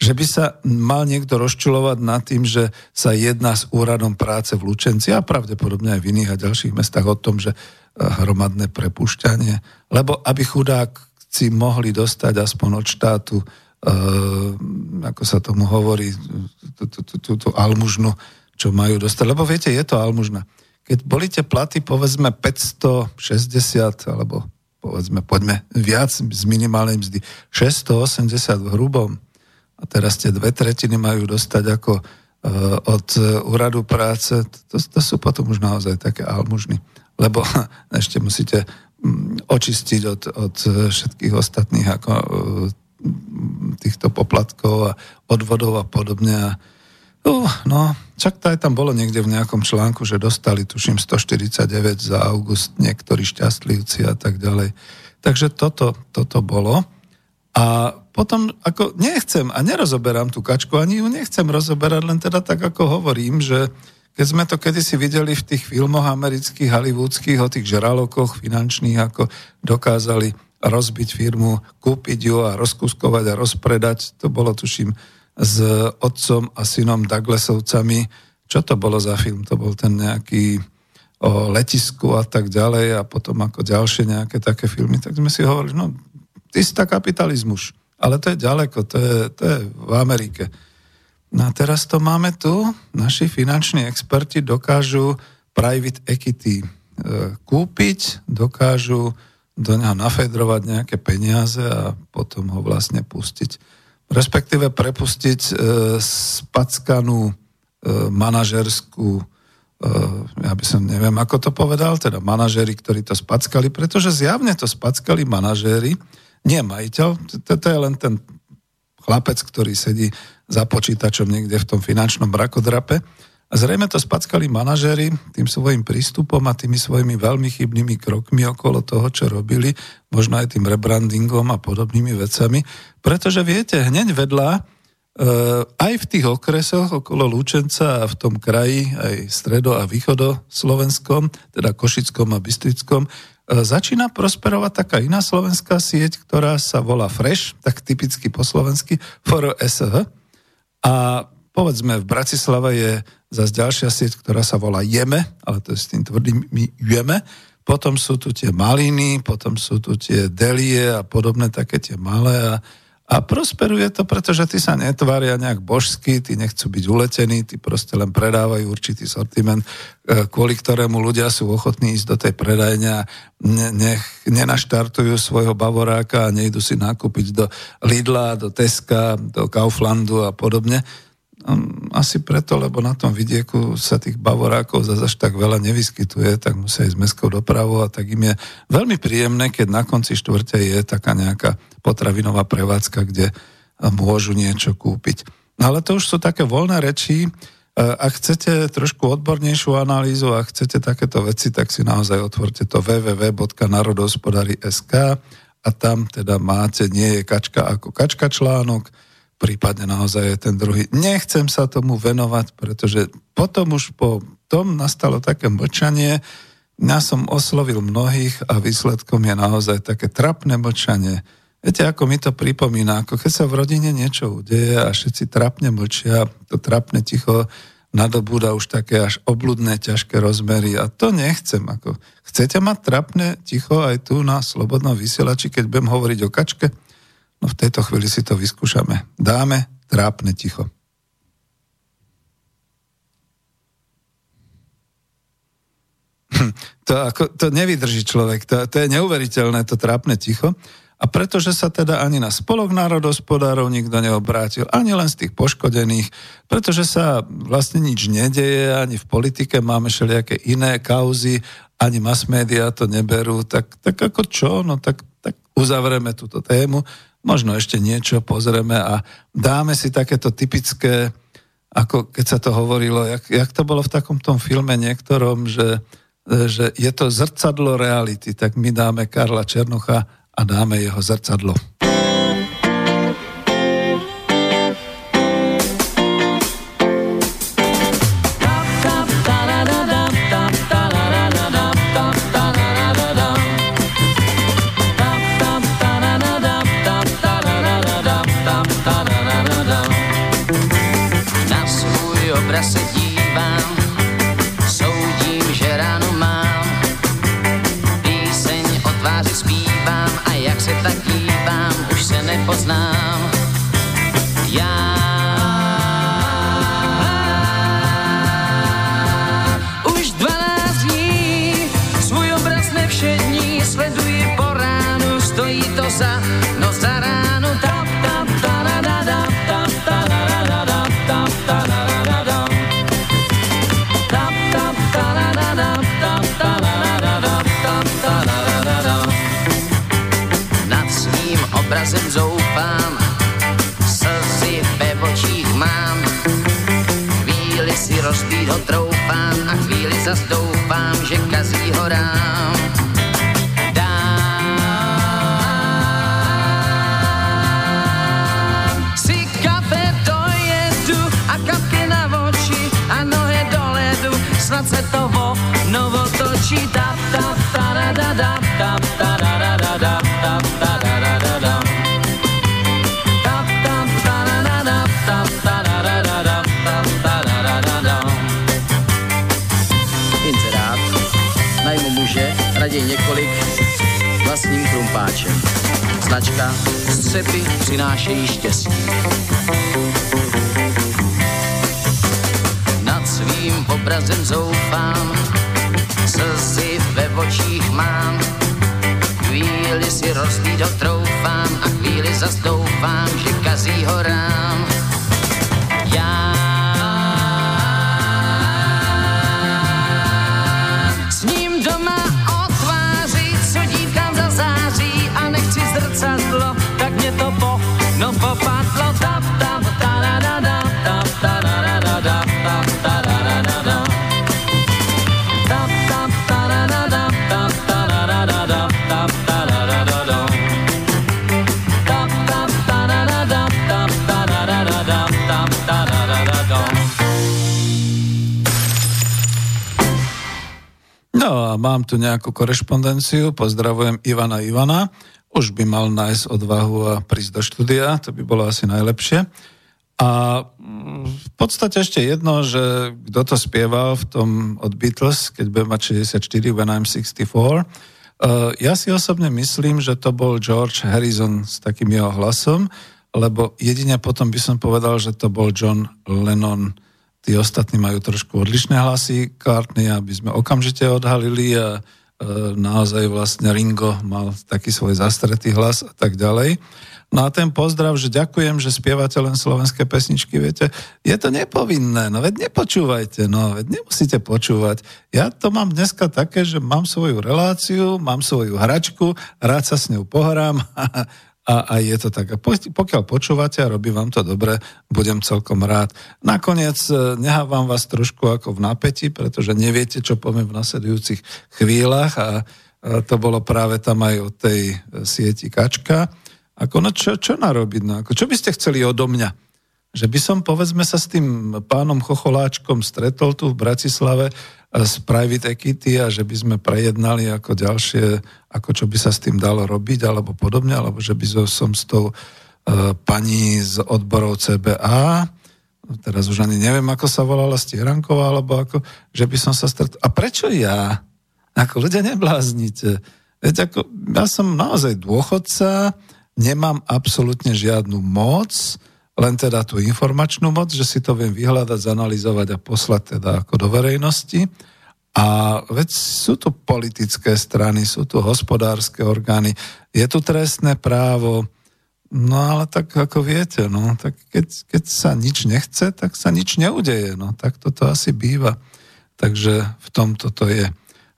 že by sa mal niekto rozčulovať nad tým, že sa jedná s úradom práce v Lučenci a pravdepodobne aj v iných a ďalších mestách o tom, že eh, hromadné prepušťanie, lebo aby chudáci mohli dostať aspoň od štátu, e, ako sa tomu hovorí, túto almužnu, čo majú dostať. Lebo viete, je to almužna. Keď boli tie platy, povedzme, 560, alebo povedzme, poďme viac z minimálnej mzdy, 680 v hrubom, a teraz tie dve tretiny majú dostať ako uh, od úradu práce, to, to sú potom už naozaj také almužny. Lebo ešte musíte um, očistiť od, od všetkých ostatných ako uh, týchto poplatkov a odvodov a podobne. A, uh, no, čak to aj tam bolo niekde v nejakom článku, že dostali, tuším, 149 za august niektorí šťastlivci a tak ďalej. Takže toto, toto bolo. A potom ako nechcem a nerozoberám tú kačku, ani ju nechcem rozoberať, len teda tak ako hovorím, že keď sme to kedysi videli v tých filmoch amerických, hollywoodských, o tých žralokoch finančných, ako dokázali rozbiť firmu, kúpiť ju a rozkuskovať a rozpredať, to bolo tuším s otcom a synom Douglasovcami. Čo to bolo za film? To bol ten nejaký o letisku a tak ďalej a potom ako ďalšie nejaké také filmy, tak sme si hovorili, no, istá kapitalizmus. Ale to je ďaleko, to je, to je v Amerike. No a teraz to máme tu. Naši finanční experti dokážu private equity e, kúpiť, dokážu do neho nafedrovať nejaké peniaze a potom ho vlastne pustiť. Respektíve prepustiť e, spackanú e, manažerskú ja by som neviem, ako to povedal, teda manažéri, ktorí to spackali, pretože zjavne to spackali manažéri, nie majiteľ, to je len ten chlapec, ktorý sedí za počítačom niekde v tom finančnom brakodrape. A zrejme to spackali manažéri tým svojim prístupom a tými svojimi veľmi chybnými krokmi okolo toho, čo robili, možno aj tým rebrandingom a podobnými vecami. Pretože viete, hneď vedľa, e, aj v tých okresoch okolo Lúčenca a v tom kraji, aj stredo a východo slovenskom, teda Košickom a Bystrickom, E, začína prosperovať taká iná slovenská sieť, ktorá sa volá Fresh, tak typicky po slovensky, FRSH. A povedzme, v Bratislave je zase ďalšia sieť, ktorá sa volá Jeme, ale to je s tým tvrdým Jeme. Potom sú tu tie maliny, potom sú tu tie delie a podobné také tie malé a a prosperuje to, pretože ty sa netvária nejak božsky, ty nechcú byť uletení, ty proste len predávajú určitý sortiment, e, kvôli ktorému ľudia sú ochotní ísť do tej predajne a nech nenaštartujú svojho bavoráka a nejdu si nakúpiť do Lidla, do Teska, do Kauflandu a podobne asi preto, lebo na tom vidieku sa tých bavorákov zase až tak veľa nevyskytuje, tak musia ísť mestskou dopravou a tak im je veľmi príjemné, keď na konci štvrte je taká nejaká potravinová prevádzka, kde môžu niečo kúpiť. No ale to už sú také voľné reči. Ak chcete trošku odbornejšiu analýzu a chcete takéto veci, tak si naozaj otvorte to www.narodospodari.sk a tam teda máte, nie je kačka ako kačka článok, prípadne naozaj je ten druhý. Nechcem sa tomu venovať, pretože potom už po tom nastalo také mlčanie, ja som oslovil mnohých a výsledkom je naozaj také trapné mlčanie. Viete, ako mi to pripomína, ako keď sa v rodine niečo udeje a všetci trapne mlčia, to trapne ticho nadobúda už také až obludné, ťažké rozmery a to nechcem. Ako. Chcete mať trapne ticho aj tu na Slobodnom vysielači, keď budem hovoriť o kačke? No v tejto chvíli si to vyskúšame. Dáme trápne ticho. To, ako, to nevydrží človek, to, to je neuveriteľné, to trápne ticho. A pretože sa teda ani na spolok národospodárov nikto neobrátil, ani len z tých poškodených, pretože sa vlastne nič nedeje, ani v politike máme všelijaké iné kauzy, ani mass media to neberú, tak, tak ako čo? No tak, tak uzavrieme túto tému možno ešte niečo pozrieme a dáme si takéto typické, ako keď sa to hovorilo, jak, jak to bolo v takom tom filme niektorom, že že je to zrcadlo reality, tak my dáme Karla Černocha a dáme jeho zrcadlo. Tu nejakú korešpondenciu, pozdravujem Ivana Ivana, už by mal nájsť odvahu a prísť do štúdia, to by bolo asi najlepšie. A mm, v podstate ešte jedno, že kto to spieval v tom od Beatles, keď bude mať 64, When I'm 64, uh, ja si osobne myslím, že to bol George Harrison s takým jeho hlasom, lebo jedine potom by som povedal, že to bol John Lennon tí ostatní majú trošku odlišné hlasy Cartney, aby sme okamžite odhalili a e, naozaj vlastne Ringo mal taký svoj zastretý hlas a tak ďalej. No a ten pozdrav, že ďakujem, že spievate len slovenské pesničky, viete, je to nepovinné, no veď nepočúvajte, no veď nemusíte počúvať. Ja to mám dneska také, že mám svoju reláciu, mám svoju hračku, rád sa s ňou pohrám a a, je to tak. A pokiaľ počúvate a robí vám to dobre, budem celkom rád. Nakoniec e, nehávam vás trošku ako v napätí, pretože neviete, čo poviem v nasledujúcich chvíľach a, a to bolo práve tam aj o tej e, sieti Kačka. Ako, no čo, čo narobiť? No, ako, čo by ste chceli odo mňa? Že by som, povedzme, sa s tým pánom Chocholáčkom stretol tu v Bratislave z private equity a že by sme prejednali ako ďalšie, ako čo by sa s tým dalo robiť alebo podobne, alebo že by som s tou uh, pani z odborov CBA, teraz už ani neviem, ako sa volala Stieranková, alebo ako, že by som sa stretol. A prečo ja? Ako ľudia nebláznite. Veď ako, ja som naozaj dôchodca, nemám absolútne žiadnu moc, len teda tú informačnú moc, že si to viem vyhľadať, zanalizovať a poslať teda ako do verejnosti. A veď sú tu politické strany, sú tu hospodárske orgány, je tu trestné právo, no ale tak ako viete, no, tak keď, keď sa nič nechce, tak sa nič neudeje, no, tak toto asi býva. Takže v tomto to je.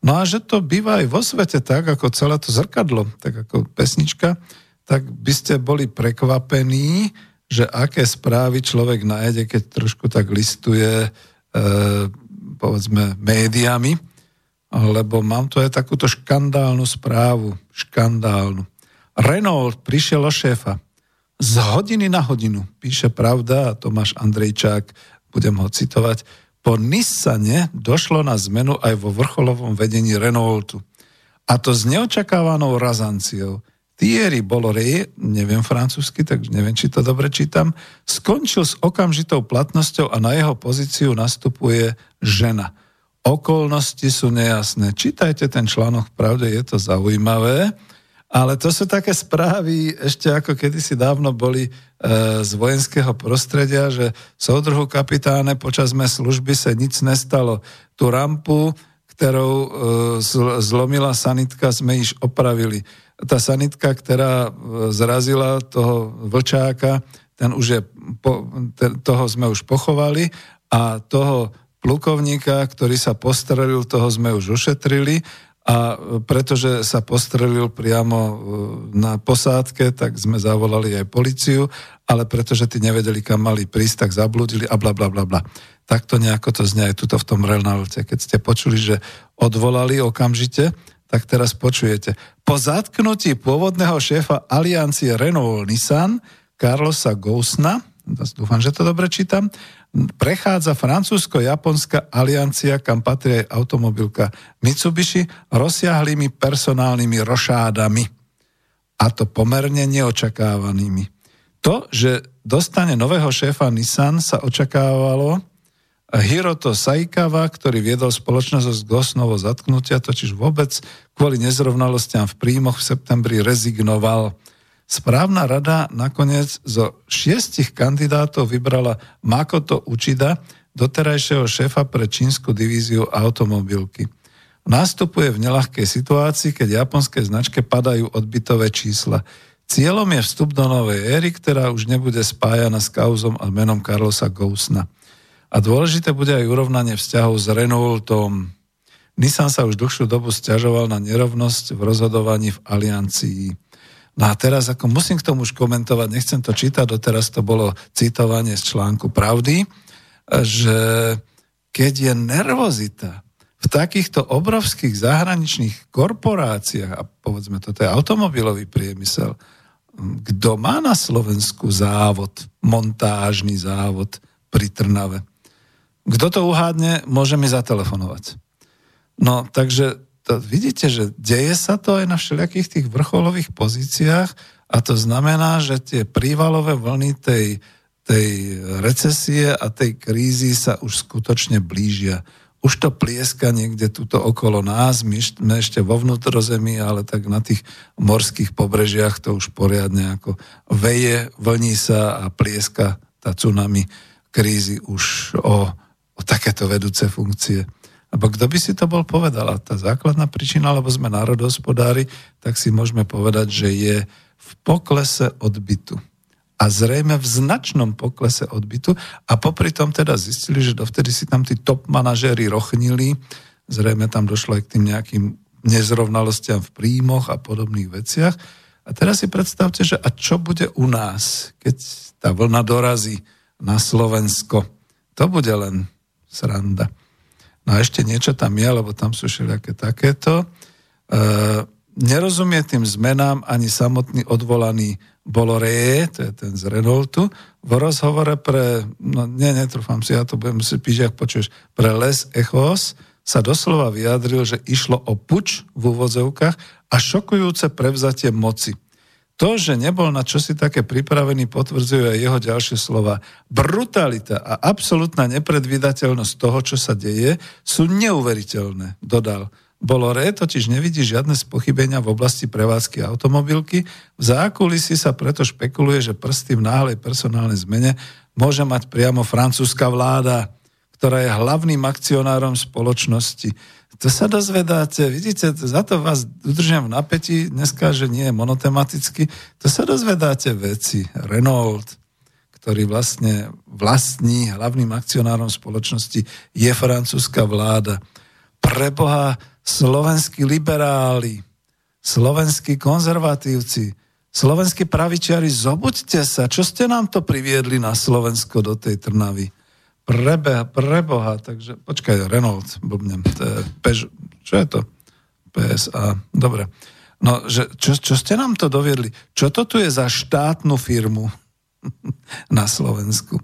No a že to býva aj vo svete tak, ako celé to zrkadlo, tak ako pesnička, tak by ste boli prekvapení, že aké správy človek nájde, keď trošku tak listuje, e, povedzme, médiami. lebo mám tu aj takúto škandálnu správu. Škandálnu. Renault prišiel o šéfa. Z hodiny na hodinu, píše pravda a Tomáš Andrejčák, budem ho citovať, po Nissane došlo na zmenu aj vo vrcholovom vedení Renaultu. A to s neočakávanou razanciou. Thierry Bolloré, neviem francúzsky, tak neviem, či to dobre čítam, skončil s okamžitou platnosťou a na jeho pozíciu nastupuje žena. Okolnosti sú nejasné. Čítajte ten článok, pravde je to zaujímavé. Ale to sú také správy, ešte ako kedysi dávno boli e, z vojenského prostredia, že soudruhu kapitáne, počas mé služby sa nic nestalo. Tú rampu, ktorou e, zlomila sanitka, sme již opravili. Tá sanitka, ktorá e, zrazila toho vlčáka, ten už je, po, toho sme už pochovali a toho plukovníka, ktorý sa postrelil, toho sme už ušetrili a pretože sa postrelil priamo e, na posádke, tak sme zavolali aj policiu, ale pretože tí nevedeli, kam mali prísť, tak zabludili a bla bla bla bla. Takto nejako to znie aj tuto v tom Renalte. Keď ste počuli, že odvolali okamžite, tak teraz počujete. Po zatknutí pôvodného šéfa aliancie Renault-Nissan, Carlosa Gousna, dúfam, že to dobre čítam, prechádza francúzsko-japonská aliancia, kam patrí aj automobilka Mitsubishi, rozsiahlými personálnymi rošádami. A to pomerne neočakávanými. To, že dostane nového šéfa Nissan, sa očakávalo. Hiroto Saikawa, ktorý viedol spoločnosť z Gosnovo zatknutia, totiž vôbec kvôli nezrovnalostiam v príjmoch v septembri rezignoval. Správna rada nakoniec zo šiestich kandidátov vybrala Makoto Uchida, doterajšieho šéfa pre čínsku divíziu automobilky. Nastupuje v nelahkej situácii, keď japonské značke padajú odbytové čísla. Cieľom je vstup do novej éry, ktorá už nebude spájana s kauzom a menom Carlosa Gousna. A dôležité bude aj urovnanie vzťahov s Renaultom. Nissan sa už dlhšiu dobu stiažoval na nerovnosť v rozhodovaní v aliancii. No a teraz ako musím k tomu už komentovať, nechcem to čítať, doteraz to bolo citovanie z článku Pravdy, že keď je nervozita v takýchto obrovských zahraničných korporáciách, a povedzme, toto je automobilový priemysel, kto má na Slovensku závod, montážny závod pri Trnave? Kto to uhádne, môže mi zatelefonovať. No, takže to vidíte, že deje sa to aj na všelijakých tých vrcholových pozíciách a to znamená, že tie prívalové vlny tej, tej recesie a tej krízy sa už skutočne blížia. Už to plieska niekde tuto okolo nás, my sme ešte vo vnútrozemí, ale tak na tých morských pobrežiach to už poriadne ako veje, vlní sa a plieska tá tsunami krízy už o, o takéto vedúce funkcie. Lebo kto by si to bol povedal? A tá základná príčina, lebo sme národohospodári, tak si môžeme povedať, že je v poklese odbytu. A zrejme v značnom poklese odbytu. A popri tom teda zistili, že dovtedy si tam tí top manažéri rochnili. Zrejme tam došlo aj k tým nejakým nezrovnalostiam v príjmoch a podobných veciach. A teraz si predstavte, že a čo bude u nás, keď tá vlna dorazí na Slovensko? To bude len sranda. No a ešte niečo tam je, lebo tam sú všelijaké takéto. E, nerozumie tým zmenám ani samotný odvolaný Boloré, to je ten z Renaultu, v rozhovore pre, no nie, netrúfam si, ja to budem si písať, ak počuješ, pre Les Echos sa doslova vyjadril, že išlo o puč v úvodzovkách a šokujúce prevzatie moci. To, že nebol na čosi také pripravený, potvrdzuje aj jeho ďalšie slova. Brutalita a absolútna nepredvídateľnosť toho, čo sa deje, sú neuveriteľné, dodal. Bolore totiž nevidí žiadne spochybenia v oblasti prevádzky automobilky. V zákulisí sa preto špekuluje, že prsty v náhlej personálnej zmene môže mať priamo francúzska vláda, ktorá je hlavným akcionárom spoločnosti. To sa dozvedáte, vidíte, za to vás udržujem v napätí dneska, že nie je monotematicky, to sa dozvedáte veci. Renault, ktorý vlastne vlastní hlavným akcionárom spoločnosti, je francúzska vláda. Preboha, slovenskí liberáli, slovenskí konzervatívci, slovenskí pravičiari, zobuďte sa, čo ste nám to priviedli na Slovensko do tej Trnavy? Prebe, preboha, takže počkaj, Renault, blbnem, to je Peugeot, čo je to? PSA, dobre. No, že, čo, čo ste nám to doviedli? Čo to tu je za štátnu firmu na Slovensku?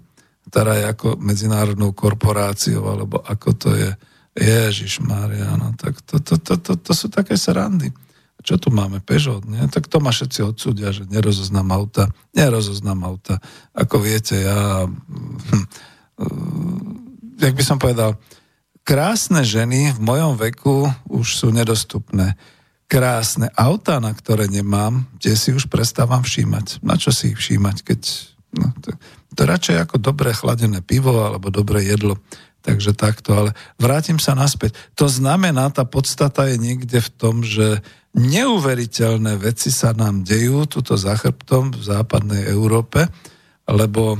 Ktorá je ako medzinárodnou korporáciou, alebo ako to je? Ježiš Maria, no tak to, to, to, to, to sú také srandy. Čo tu máme? Peugeot, nie? Tak to ma všetci odsúdia, že nerozoznám auta. Nerozoznám auta. Ako viete, ja... Hm, jak by som povedal, krásne ženy v mojom veku už sú nedostupné. Krásne auta, na ktoré nemám, tie si už prestávam všímať. Na čo si ich všímať, keď... No, to, to radšej ako dobré chladené pivo alebo dobré jedlo. Takže takto, ale vrátim sa naspäť. To znamená, tá podstata je niekde v tom, že neuveriteľné veci sa nám dejú tuto za chrbtom v západnej Európe, lebo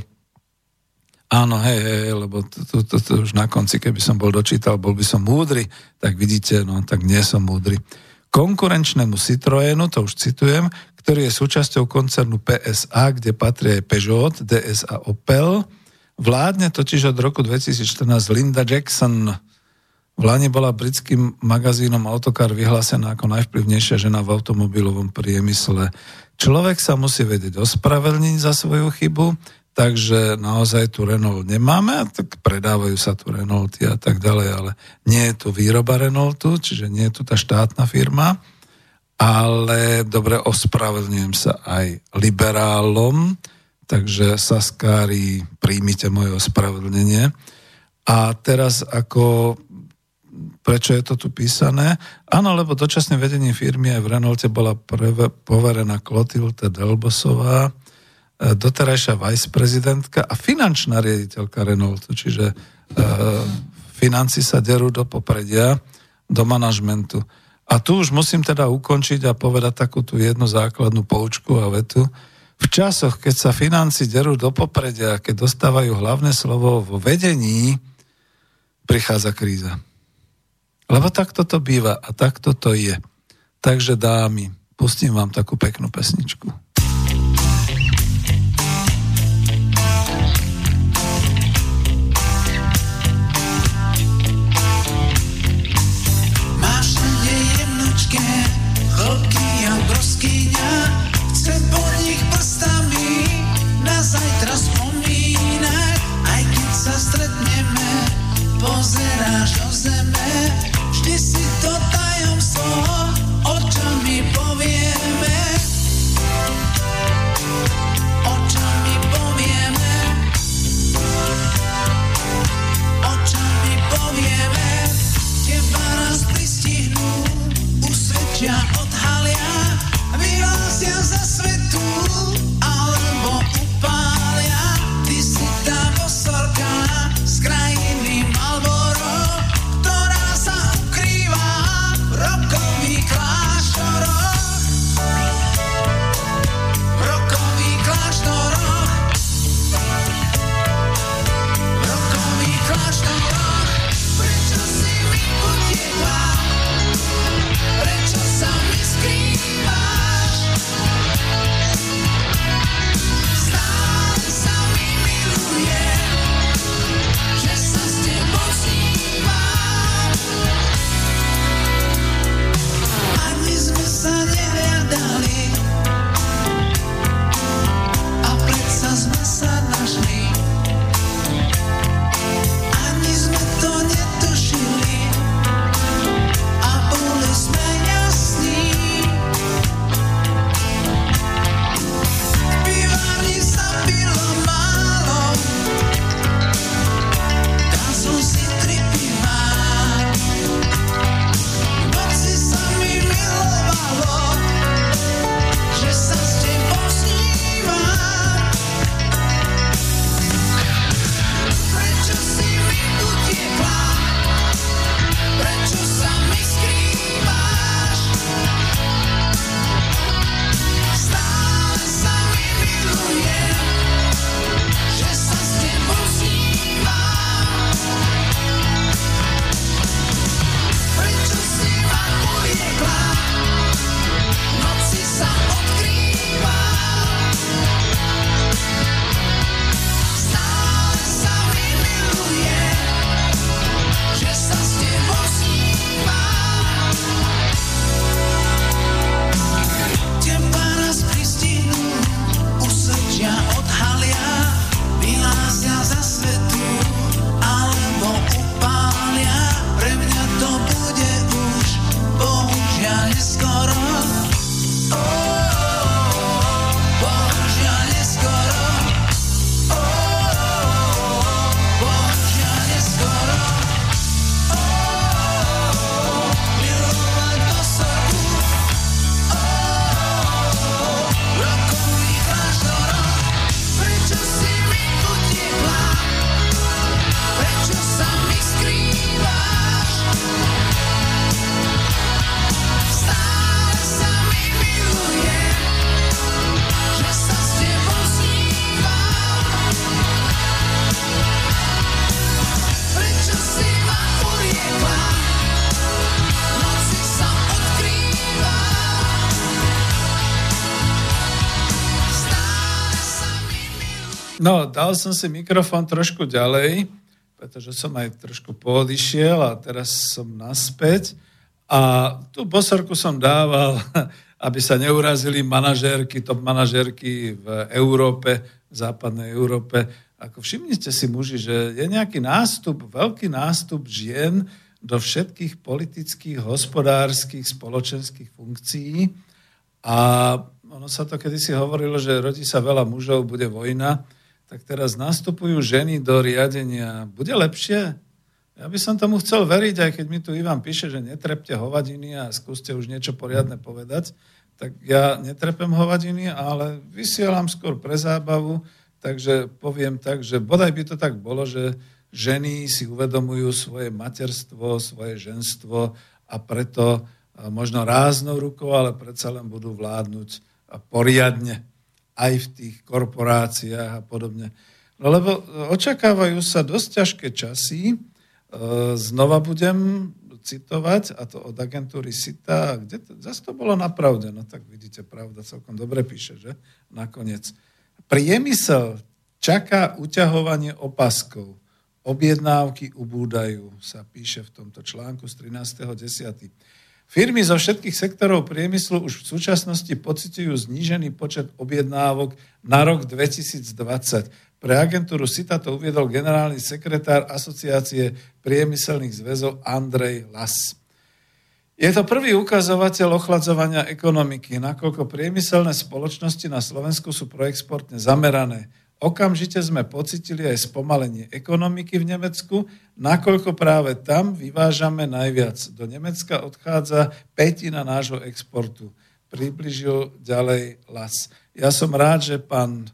Áno, hej, hej, lebo to, to, to, to už na konci, keby som bol dočítal, bol by som múdry, tak vidíte, no tak nie som múdry. Konkurenčnému Citroenu, to už citujem, ktorý je súčasťou koncernu PSA, kde patrí aj Peugeot, DS Opel, vládne totiž od roku 2014 Linda Jackson. V Lani bola britským magazínom Autocar vyhlásená ako najvplyvnejšia žena v automobilovom priemysle. Človek sa musí vedieť ospravedlniť za svoju chybu, takže naozaj tu Renault nemáme, tak predávajú sa tu Renaulty a tak ďalej, ale nie je tu výroba Renaultu, čiže nie je tu tá štátna firma, ale dobre, ospravedlňujem sa aj liberálom, takže Saskári, príjmite moje ospravedlnenie. A teraz ako prečo je to tu písané? Áno, lebo dočasným vedením firmy aj v Renaulte bola poverená Klotilde Delbosová, doterajšia viceprezidentka a finančná riaditeľka Renaultu, čiže e, financi sa derú do popredia, do manažmentu. A tu už musím teda ukončiť a povedať takú tú jednu základnú poučku a vetu. V časoch, keď sa financi derú do popredia, keď dostávajú hlavné slovo vo vedení, prichádza kríza. Lebo takto to býva a takto to je. Takže dámy, pustím vám takú peknú pesničku. Dal som si mikrofón trošku ďalej, pretože som aj trošku poodišiel a teraz som naspäť. A tú bosorku som dával, aby sa neurazili manažérky, top manažérky v Európe, v západnej Európe. Ako všimnite si muži, že je nejaký nástup, veľký nástup žien do všetkých politických, hospodárskych, spoločenských funkcií. A ono sa to kedysi hovorilo, že rodí sa veľa mužov, bude vojna tak teraz nastupujú ženy do riadenia. Bude lepšie? Ja by som tomu chcel veriť, aj keď mi tu Ivan píše, že netrepte hovadiny a skúste už niečo poriadne povedať, tak ja netrepem hovadiny, ale vysielam skôr pre zábavu, takže poviem tak, že bodaj by to tak bolo, že ženy si uvedomujú svoje materstvo, svoje ženstvo a preto možno ráznou rukou, ale predsa len budú vládnuť poriadne aj v tých korporáciách a podobne. No lebo očakávajú sa dosť ťažké časy. E, znova budem citovať, a to od agentúry SITA, kde to, zase to bolo napravde, no tak vidíte, pravda celkom dobre píše, že? Nakoniec. Priemysel čaká uťahovanie opaskov. Objednávky ubúdajú, sa píše v tomto článku z 13.10. Firmy zo všetkých sektorov priemyslu už v súčasnosti pocitujú znížený počet objednávok na rok 2020. Pre agentúru SITA to uviedol generálny sekretár Asociácie priemyselných zväzov Andrej Las. Je to prvý ukazovateľ ochladzovania ekonomiky, nakoľko priemyselné spoločnosti na Slovensku sú proexportne zamerané. Okamžite sme pocitili aj spomalenie ekonomiky v Nemecku, nakoľko práve tam vyvážame najviac. Do Nemecka odchádza petina nášho exportu. Približil ďalej Las. Ja som rád, že pán,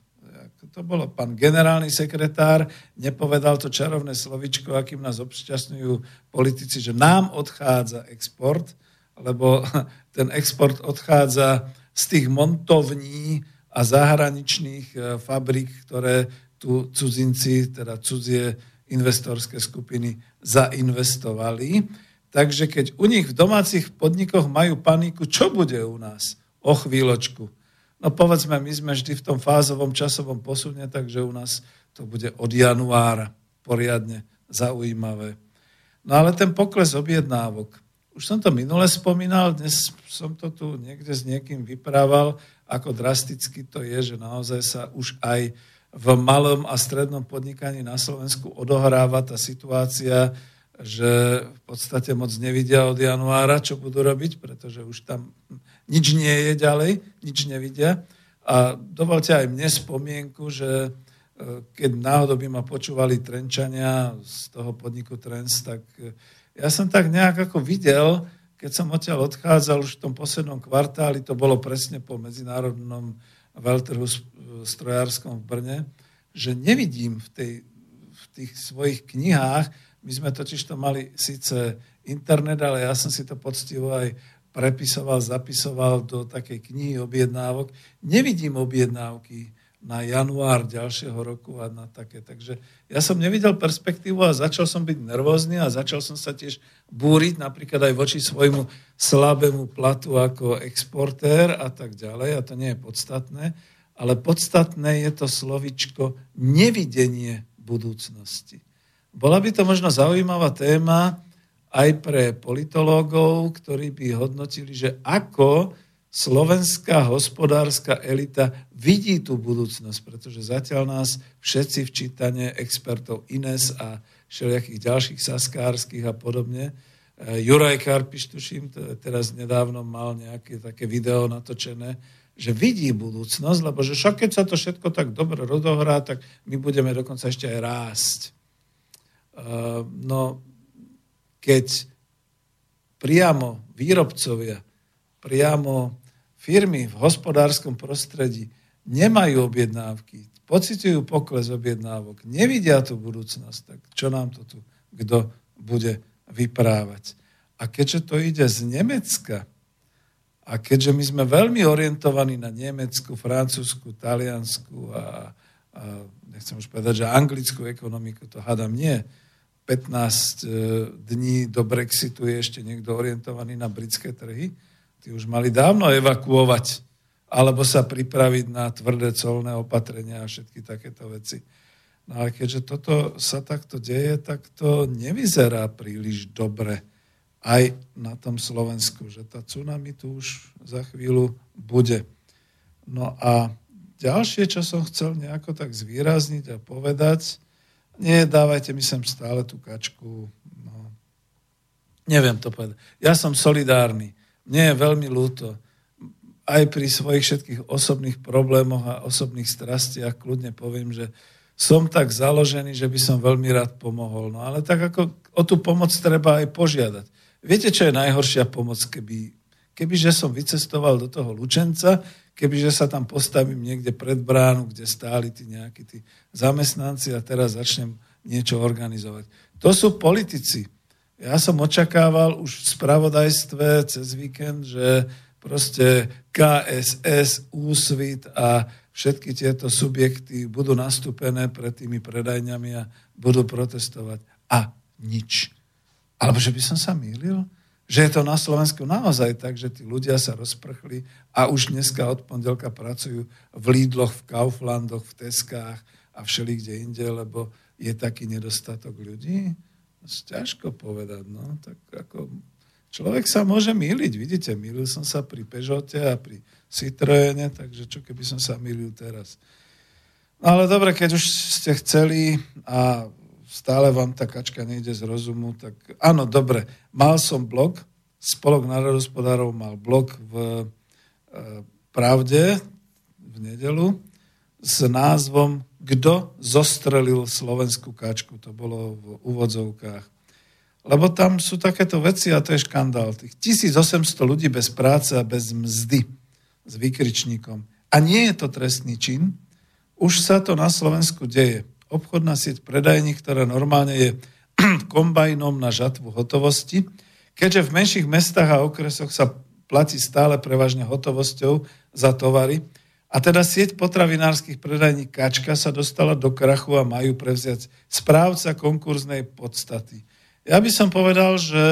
to bolo pán generálny sekretár, nepovedal to čarovné slovičko, akým nás obšťastňujú politici, že nám odchádza export, lebo ten export odchádza z tých montovní, a zahraničných e, fabrik, ktoré tu cudzinci, teda cudzie investorské skupiny zainvestovali. Takže keď u nich v domácich podnikoch majú paniku, čo bude u nás o chvíľočku? No povedzme, my sme vždy v tom fázovom časovom posune, takže u nás to bude od januára poriadne zaujímavé. No ale ten pokles objednávok. Už som to minule spomínal, dnes som to tu niekde s niekým vyprával, ako drasticky to je, že naozaj sa už aj v malom a strednom podnikaní na Slovensku odohráva tá situácia, že v podstate moc nevidia od januára, čo budú robiť, pretože už tam nič nie je ďalej, nič nevidia. A dovolte aj mne spomienku, že e, keď náhodou by ma počúvali Trenčania z toho podniku Trends, tak e, ja som tak nejak ako videl, keď som odtiaľ odchádzal už v tom poslednom kvartáli, to bolo presne po medzinárodnom veľtrhu strojárskom v Brne, že nevidím v, tej, v tých svojich knihách, my sme totiž to mali síce internet, ale ja som si to poctivo aj prepisoval, zapisoval do takej knihy objednávok. Nevidím objednávky na január ďalšieho roku a na také. Takže ja som nevidel perspektívu a začal som byť nervózny a začal som sa tiež búriť napríklad aj voči svojmu slabému platu ako exportér a tak ďalej. A to nie je podstatné. Ale podstatné je to slovičko nevidenie budúcnosti. Bola by to možno zaujímavá téma aj pre politológov, ktorí by hodnotili, že ako slovenská hospodárska elita vidí tú budúcnosť, pretože zatiaľ nás všetci v čítane expertov Ines a všelijakých ďalších saskárskych a podobne. E, Juraj Karpiš, tuším, teraz nedávno mal nejaké také video natočené, že vidí budúcnosť, lebo že však keď sa to všetko tak dobre rodohrá, tak my budeme dokonca ešte aj rásť. E, no, keď priamo výrobcovia, priamo firmy v hospodárskom prostredí nemajú objednávky, pocitujú pokles objednávok, nevidia tú budúcnosť, tak čo nám to tu kto bude vyprávať? A keďže to ide z Nemecka, a keďže my sme veľmi orientovaní na Nemecku, Francúzsku, Taliansku a, a nechcem už povedať, že anglickú ekonomiku, to hádam nie, 15 e, dní do Brexitu je ešte niekto orientovaný na britské trhy, Tí už mali dávno evakuovať alebo sa pripraviť na tvrdé colné opatrenia a všetky takéto veci. No ale keďže toto sa takto deje, tak to nevyzerá príliš dobre aj na tom Slovensku, že tá tsunami tu už za chvíľu bude. No a ďalšie, čo som chcel nejako tak zvýrazniť a povedať, nie, dávajte mi sem stále tú kačku. No, neviem to povedať. Ja som solidárny. Mne je veľmi ľúto. Aj pri svojich všetkých osobných problémoch a osobných strastiach kľudne poviem, že som tak založený, že by som veľmi rád pomohol. No ale tak ako o tú pomoc treba aj požiadať. Viete, čo je najhoršia pomoc, keby, kebyže som vycestoval do toho Lučenca, kebyže sa tam postavím niekde pred bránu, kde stáli tí nejakí tí zamestnanci a teraz začnem niečo organizovať. To sú politici. Ja som očakával už v spravodajstve cez víkend, že proste KSS, Úsvit a všetky tieto subjekty budú nastúpené pred tými predajňami a budú protestovať. A nič. Alebo že by som sa mýlil? Že je to na Slovensku naozaj tak, že tí ľudia sa rozprchli a už dneska od pondelka pracujú v Lidloch, v Kauflandoch, v Teskách a všeli kde inde, lebo je taký nedostatok ľudí? Ťažko povedať, no. Tak ako človek sa môže mýliť. Vidíte, mýlil som sa pri Peugeote a pri Citroene, takže čo keby som sa milil teraz. No ale dobre, keď už ste chceli a stále vám tá kačka nejde z rozumu, tak áno, dobre. Mal som blog, Spolok národospodárov mal blog v e, Pravde v nedelu s názvom Kto zostrelil slovenskú kačku. To bolo v úvodzovkách. Lebo tam sú takéto veci a to je škandál. Tých 1800 ľudí bez práce a bez mzdy s vykričníkom. A nie je to trestný čin, už sa to na Slovensku deje. Obchodná sieť predajní, ktorá normálne je kombajnom na žatvu hotovosti, keďže v menších mestách a okresoch sa platí stále prevažne hotovosťou za tovary, a teda sieť potravinárskych predajní Kačka sa dostala do krachu a majú prevziať správca konkurznej podstaty. Ja by som povedal, že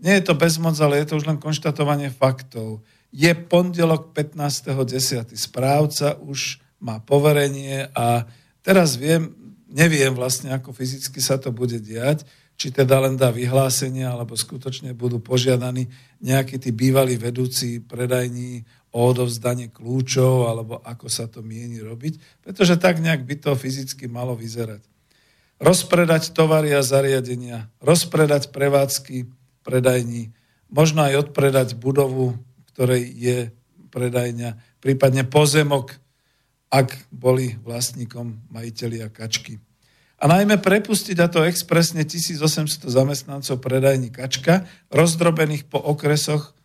nie je to bezmoc, ale je to už len konštatovanie faktov. Je pondelok 15.10. Správca už má poverenie a teraz viem, neviem vlastne, ako fyzicky sa to bude diať, či teda len dá vyhlásenie, alebo skutočne budú požiadaní nejakí tí bývalí vedúci predajní o odovzdanie kľúčov, alebo ako sa to mieni robiť, pretože tak nejak by to fyzicky malo vyzerať. Rozpredať tovary a zariadenia, rozpredať prevádzky predajní, možno aj odpredať budovu ktorej je predajňa, prípadne pozemok, ak boli vlastníkom majiteľia kačky. A najmä prepustiť, a to expresne 1800 zamestnancov predajní kačka, rozdrobených po okresoch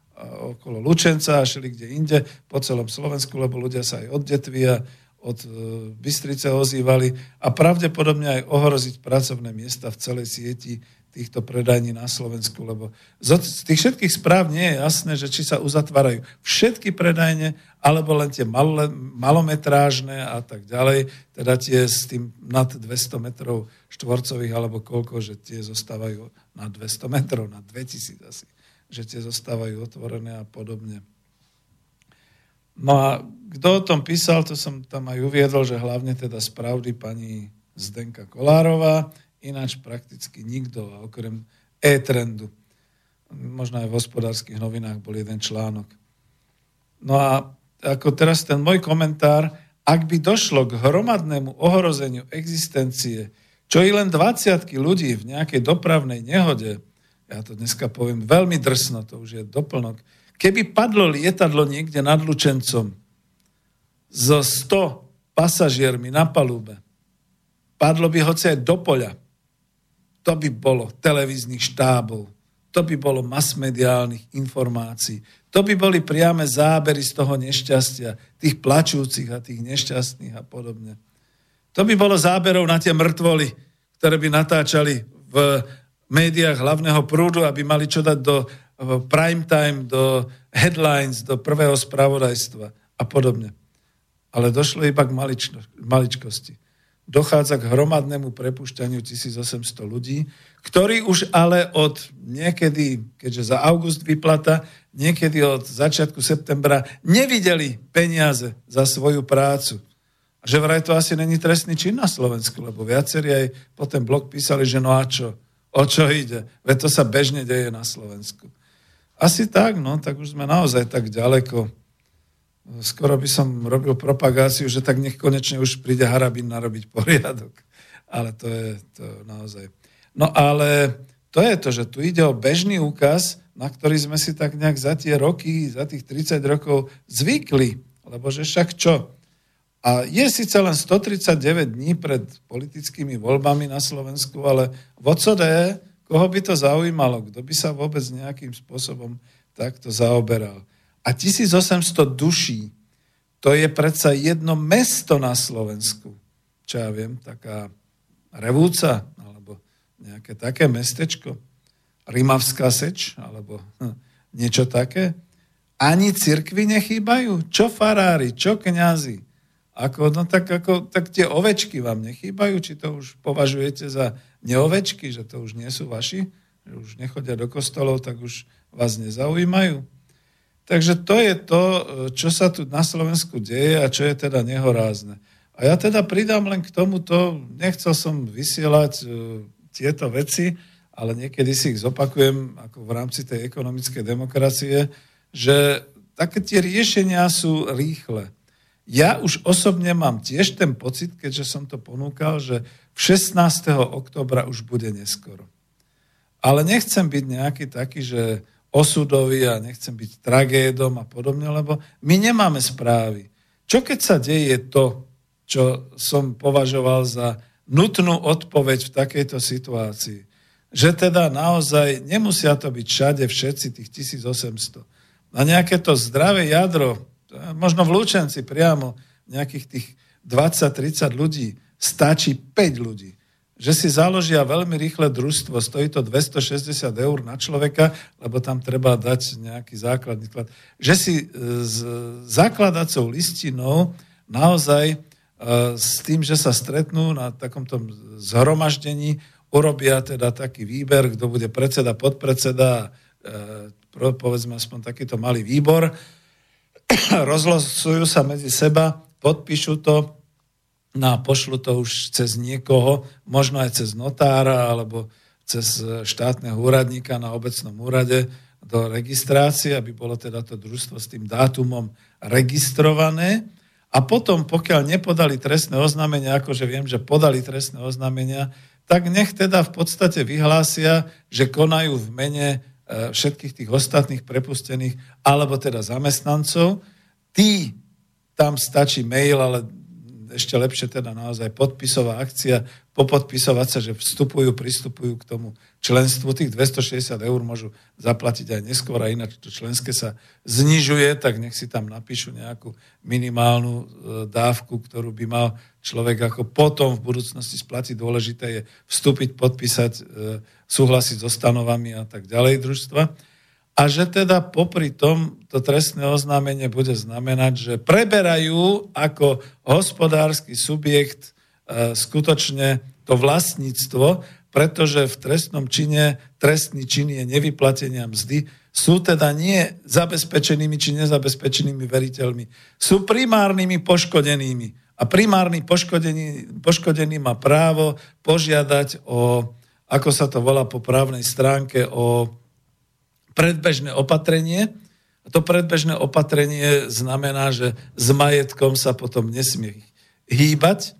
okolo Lučenca a šeli kde inde, po celom Slovensku, lebo ľudia sa aj od Detvia, od e, Bystrice ozývali. A pravdepodobne aj ohroziť pracovné miesta v celej sieti týchto predajní na Slovensku, lebo z tých všetkých správ nie je jasné, že či sa uzatvárajú všetky predajne, alebo len tie malometrážne a tak ďalej, teda tie s tým nad 200 metrov štvorcových, alebo koľko, že tie zostávajú na 200 metrov, na 2000 asi, že tie zostávajú otvorené a podobne. No a kto o tom písal, to som tam aj uviedol, že hlavne teda spravdy pani Zdenka Kolárová, ináč prakticky nikto, okrem e-trendu. Možno aj v hospodárskych novinách bol jeden článok. No a ako teraz ten môj komentár, ak by došlo k hromadnému ohrozeniu existencie, čo i len 20 ľudí v nejakej dopravnej nehode, ja to dneska poviem veľmi drsno, to už je doplnok, keby padlo lietadlo niekde nad Lučencom so 100 pasažiermi na palube, padlo by hoci aj do poľa, to by bolo televíznych štábov, to by bolo masmediálnych informácií, to by boli priame zábery z toho nešťastia, tých plačúcich a tých nešťastných a podobne. To by bolo záberov na tie mŕtvoly, ktoré by natáčali v médiách hlavného prúdu, aby mali čo dať do prime time, do headlines, do prvého spravodajstva a podobne. Ale došlo iba k maličko, maličkosti. dochádza k hromadnému prepušťaniu 1800 ľudí, ktorí už ale od niekedy, keďže za august vyplata, niekedy od začiatku septembra nevideli peniaze za svoju prácu. Že vraj to asi není trestný čin na Slovensku, lebo viacerí aj po ten blok písali, že no a čo, o čo ide? Veď to sa bežne deje na Slovensku. Asi tak, no, tak už sme naozaj tak ďaleko skoro by som robil propagáciu, že tak nech konečne už príde Harabin narobiť poriadok. Ale to je to naozaj. No ale to je to, že tu ide o bežný úkaz, na ktorý sme si tak nejak za tie roky, za tých 30 rokov zvykli. Lebo že však čo? A je síce len 139 dní pred politickými voľbami na Slovensku, ale v OCD, koho by to zaujímalo? Kto by sa vôbec nejakým spôsobom takto zaoberal? A 1800 duší, to je predsa jedno mesto na Slovensku. Čo ja viem, taká Revúca, alebo nejaké také mestečko. Rimavská seč, alebo niečo také. Ani cirkvi nechýbajú. Čo farári, čo kňazi. Ako, no tak, ako, tak tie ovečky vám nechýbajú? Či to už považujete za neovečky, že to už nie sú vaši? Že už nechodia do kostolov, tak už vás nezaujímajú? Takže to je to, čo sa tu na Slovensku deje a čo je teda nehorázne. A ja teda pridám len k tomuto, nechcel som vysielať uh, tieto veci, ale niekedy si ich zopakujem ako v rámci tej ekonomickej demokracie, že také tie riešenia sú rýchle. Ja už osobne mám tiež ten pocit, keďže som to ponúkal, že v 16. oktobra už bude neskoro. Ale nechcem byť nejaký taký, že osudový a nechcem byť tragédom a podobne, lebo my nemáme správy. Čo keď sa deje to, čo som považoval za nutnú odpoveď v takejto situácii? Že teda naozaj nemusia to byť všade všetci tých 1800. Na nejaké to zdravé jadro, možno v Lučenci priamo nejakých tých 20-30 ľudí, stačí 5 ľudí že si založia veľmi rýchle družstvo, stojí to 260 eur na človeka, lebo tam treba dať nejaký základný klad. Že si e, s základacou listinou naozaj e, s tým, že sa stretnú na takomto zhromaždení, urobia teda taký výber, kto bude predseda, podpredseda, e, povedzme aspoň takýto malý výbor, rozlosujú sa medzi seba, podpíšu to, No a pošlu to už cez niekoho, možno aj cez notára alebo cez štátneho úradníka na obecnom úrade do registrácie, aby bolo teda to družstvo s tým dátumom registrované. A potom, pokiaľ nepodali trestné oznámenia, akože viem, že podali trestné oznámenia, tak nech teda v podstate vyhlásia, že konajú v mene e, všetkých tých ostatných prepustených, alebo teda zamestnancov. Tí, tam stačí mail, ale ešte lepšie teda naozaj podpisová akcia, popodpisovať sa, že vstupujú, pristupujú k tomu členstvu. Tých 260 eur môžu zaplatiť aj neskôr a ináč to členské sa znižuje, tak nech si tam napíšu nejakú minimálnu e, dávku, ktorú by mal človek ako potom v budúcnosti splatiť. Dôležité je vstúpiť, podpísať, e, súhlasiť so stanovami a tak ďalej družstva a že teda popri tom to trestné oznámenie bude znamenať, že preberajú ako hospodársky subjekt e, skutočne to vlastníctvo, pretože v trestnom čine trestný čin je nevyplatenia mzdy, sú teda nie zabezpečenými či nezabezpečenými veriteľmi, sú primárnymi poškodenými. A primárny poškodený, poškodený má právo požiadať o, ako sa to volá po právnej stránke, o predbežné opatrenie. A to predbežné opatrenie znamená, že s majetkom sa potom nesmie hýbať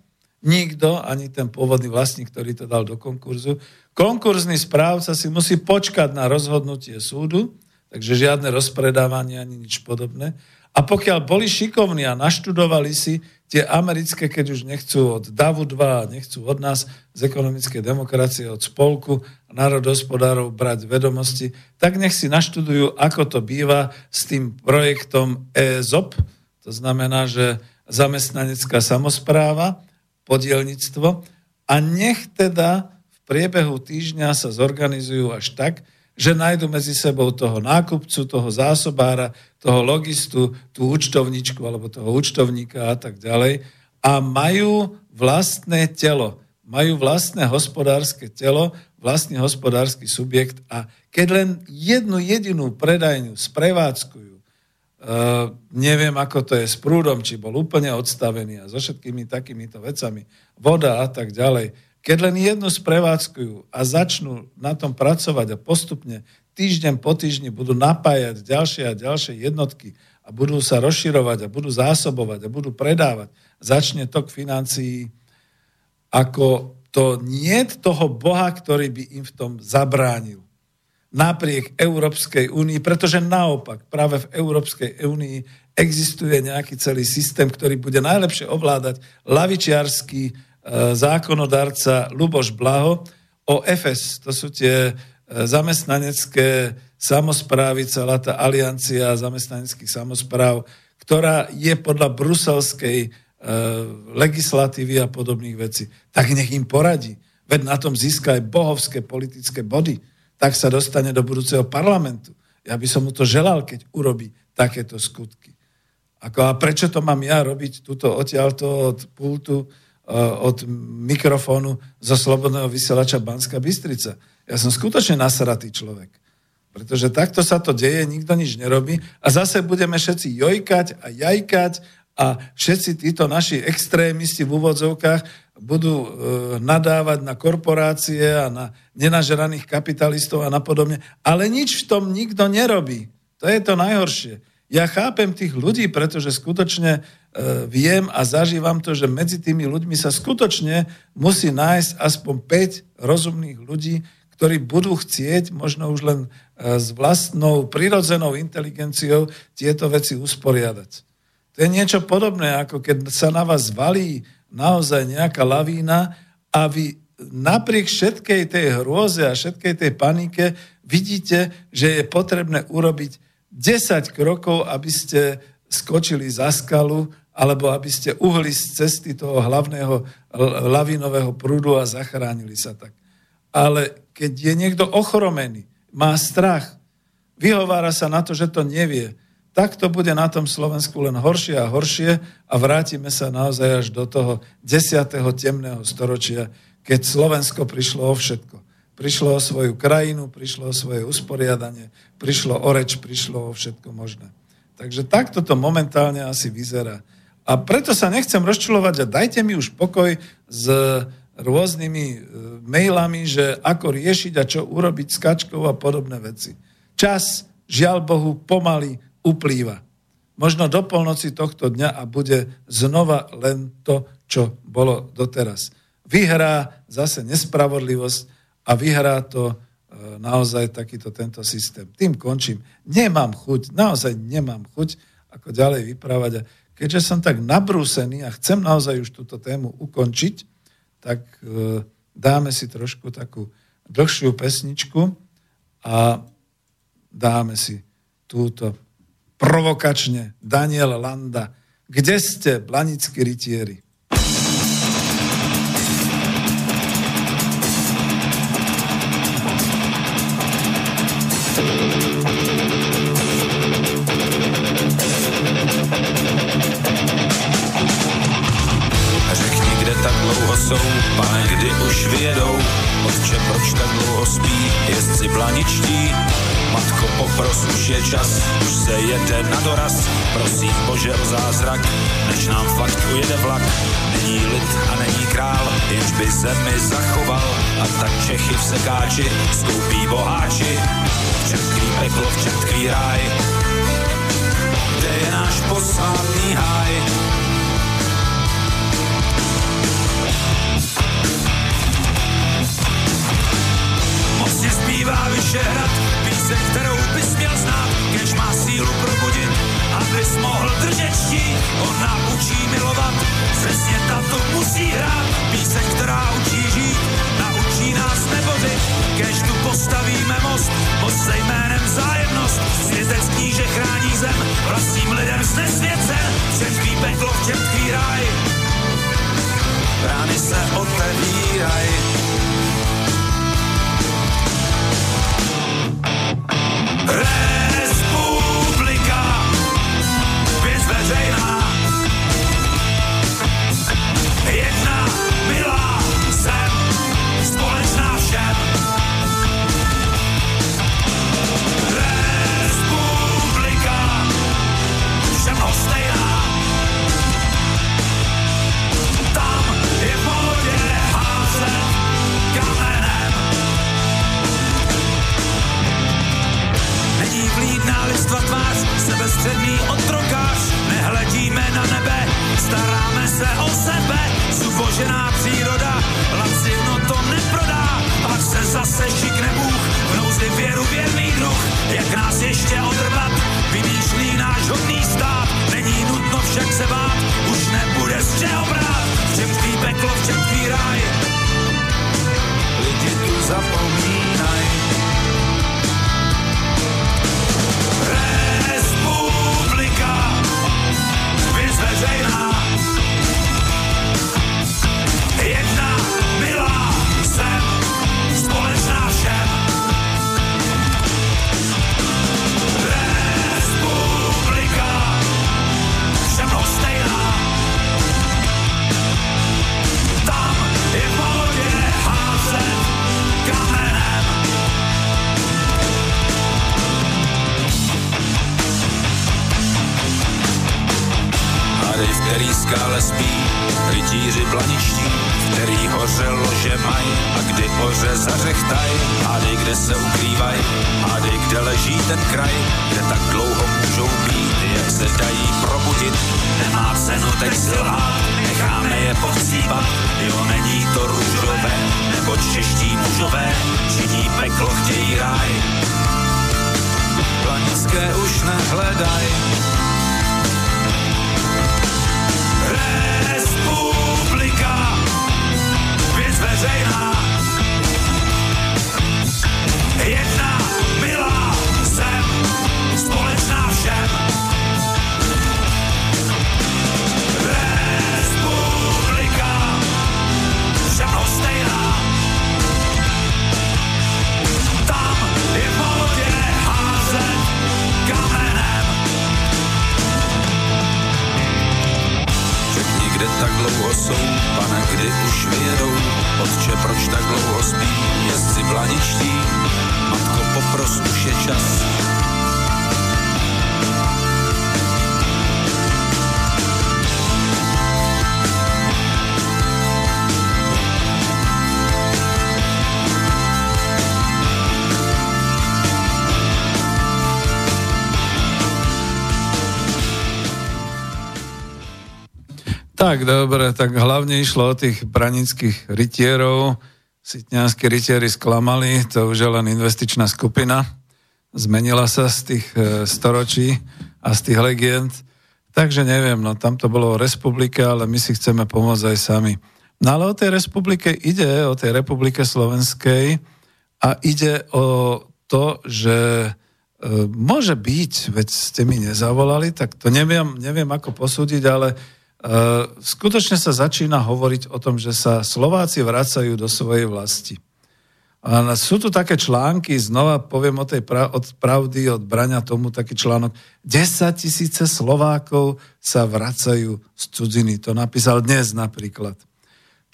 nikto, ani ten pôvodný vlastník, ktorý to dal do konkurzu. Konkurzný správca si musí počkať na rozhodnutie súdu, takže žiadne rozpredávanie ani nič podobné. A pokiaľ boli šikovní a naštudovali si tie americké, keď už nechcú od DAVu 2, nechcú od nás z ekonomickej demokracie, od spolku národospodárov brať vedomosti, tak nech si naštudujú, ako to býva s tým projektom EZOP, to znamená, že zamestnanecká samozpráva, podielnictvo, a nech teda v priebehu týždňa sa zorganizujú až tak, že nájdu medzi sebou toho nákupcu, toho zásobára, toho logistu, tú účtovničku alebo toho účtovníka a tak ďalej. A majú vlastné telo, majú vlastné hospodárske telo, vlastný hospodársky subjekt a keď len jednu jedinú predajňu sprevádzkujú, uh, neviem ako to je s prúdom, či bol úplne odstavený a so všetkými takýmito vecami, voda a tak ďalej, keď len jednu sprevádzkujú a začnú na tom pracovať a postupne týždeň po týždni budú napájať ďalšie a ďalšie jednotky a budú sa rozširovať a budú zásobovať a budú predávať, začne tok financií ako to nie toho Boha, ktorý by im v tom zabránil. Napriek Európskej únii, pretože naopak práve v Európskej únii existuje nejaký celý systém, ktorý bude najlepšie ovládať lavičiarský zákonodarca Luboš Blaho o FS. To sú tie e, zamestnanecké samozprávy, celá tá aliancia zamestnaneckých samozpráv, ktorá je podľa bruselskej E, legislatívy a podobných vecí, tak nech im poradí. Veď na tom získa aj bohovské politické body. Tak sa dostane do budúceho parlamentu. Ja by som mu to želal, keď urobí takéto skutky. Ako, a prečo to mám ja robiť túto odtiaľto od pultu, od mikrofónu zo Slobodného vysielača Banska Bystrica? Ja som skutočne nasratý človek. Pretože takto sa to deje, nikto nič nerobí a zase budeme všetci jojkať a jajkať a všetci títo naši extrémisti v úvodzovkách budú e, nadávať na korporácie a na nenažeraných kapitalistov a napodobne. Ale nič v tom nikto nerobí. To je to najhoršie. Ja chápem tých ľudí, pretože skutočne viem a zažívam to, že medzi tými ľuďmi sa skutočne musí nájsť aspoň 5 rozumných ľudí, ktorí budú chcieť možno už len e, s vlastnou prirodzenou inteligenciou tieto veci usporiadať. To je niečo podobné, ako keď sa na vás valí naozaj nejaká lavína a vy napriek všetkej tej hrôze a všetkej tej panike vidíte, že je potrebné urobiť 10 krokov, aby ste skočili za skalu alebo aby ste uhli z cesty toho hlavného lavinového prúdu a zachránili sa tak. Ale keď je niekto ochromený, má strach, vyhovára sa na to, že to nevie, tak to bude na tom Slovensku len horšie a horšie a vrátime sa naozaj až do toho desiatého temného storočia, keď Slovensko prišlo o všetko. Prišlo o svoju krajinu, prišlo o svoje usporiadanie, prišlo o reč, prišlo o všetko možné. Takže takto to momentálne asi vyzerá. A preto sa nechcem rozčulovať a dajte mi už pokoj s rôznymi e, mailami, že ako riešiť a čo urobiť s kačkou a podobné veci. Čas, žiaľ Bohu, pomaly uplýva. Možno do polnoci tohto dňa a bude znova len to, čo bolo doteraz. Vyhrá zase nespravodlivosť a vyhrá to e, naozaj takýto tento systém. Tým končím. Nemám chuť, naozaj nemám chuť, ako ďalej vyprávať. Keďže som tak nabrúsený a chcem naozaj už túto tému ukončiť, tak e, dáme si trošku takú dlhšiu pesničku a dáme si túto provokačne Daniel Landa. Kde ste, blanickí rytieri? Jsou, pane, kdy už vyjedou, otče, proč tak dlouho spí, jezdci blaničtí, Matko, popros, už je čas, už se jede na doraz. Prosím Bože o zázrak, než nám fakt ujede vlak. Není lid a není král, jenž by zemi zachoval. A tak Čechy v sekáči skoupí boháči. V čertký peklo, v čertký ráj, kde je náš posvátný háj. Zpívá Vyšehrad, píseň, kterou bys měl znát, kež má sílu probudit, abys mohl držet štít. On naučí milovat, přesně tato musí hrát, píseň, která učí žít, naučí nás nebořit, kež tu postavíme most, most se jménem zájemnost, světec kníže chrání zem, vlastním lidem znesvěcen, všetký peklo, všetký ráj, brány se otevírají. Republika, listva tvář, sebestředný otrokář, nehledíme na nebe, staráme se o sebe, zubožená příroda, lacino to neprodá, až se zase šikne Bůh, v nouzi věru věrný druh, jak nás ještě odrvat, vymýšlí náš hodný stát, není nutno však se bát, už nebude z čeho brát, v čem tvý peklo, v čem tvý ráj, lidi tu zapomínají. Republika, věc veřejná, který skále spí, rytíři blaničtí, který hoře lože maj, a kdy hoře zařechtaj, hady, kde se ukrývaj, hady, kde leží ten kraj, kde tak dlouho můžou být, jak se dají probudit, nemá cenu teď selhat, necháme je povcípat, jo, není to růžové, nebo čeští mužové, činí peklo, chtějí ráj. Planické už nehledaj, Republika, dobre, tak hlavne išlo o tých branických rytierov. Sitňanskí rytieri sklamali, to už je len investičná skupina. Zmenila sa z tých e, storočí a z tých legend. Takže neviem, no tam to bolo o republike, ale my si chceme pomôcť aj sami. No ale o tej republike ide, o tej republike slovenskej a ide o to, že e, môže byť, veď ste mi nezavolali, tak to neviem, neviem ako posúdiť, ale skutočne sa začína hovoriť o tom, že sa Slováci vracajú do svojej vlasti. A sú tu také články, znova poviem o tej pra- od pravdy, od brania tomu taký článok. 10 tisíce Slovákov sa vracajú z cudziny. To napísal dnes napríklad.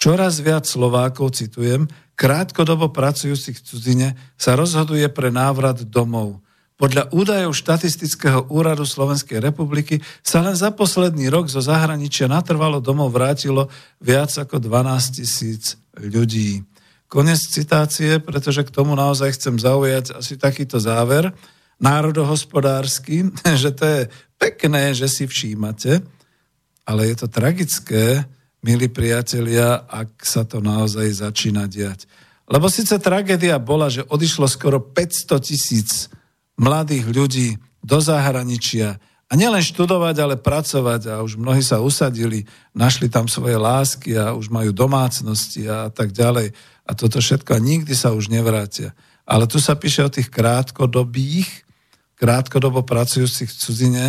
Čoraz viac Slovákov, citujem, krátkodobo pracujúcich v cudzine sa rozhoduje pre návrat domov. Podľa údajov štatistického úradu Slovenskej republiky sa len za posledný rok zo zahraničia natrvalo domov vrátilo viac ako 12 tisíc ľudí. Konec citácie, pretože k tomu naozaj chcem zaujať asi takýto záver národohospodársky, že to je pekné, že si všímate, ale je to tragické, milí priatelia, ak sa to naozaj začína diať. Lebo síce tragédia bola, že odišlo skoro 500 tisíc mladých ľudí do zahraničia a nielen študovať, ale pracovať a už mnohí sa usadili, našli tam svoje lásky a už majú domácnosti a tak ďalej. A toto všetko a nikdy sa už nevrátia. Ale tu sa píše o tých krátkodobých, krátkodobo pracujúcich v cudzine.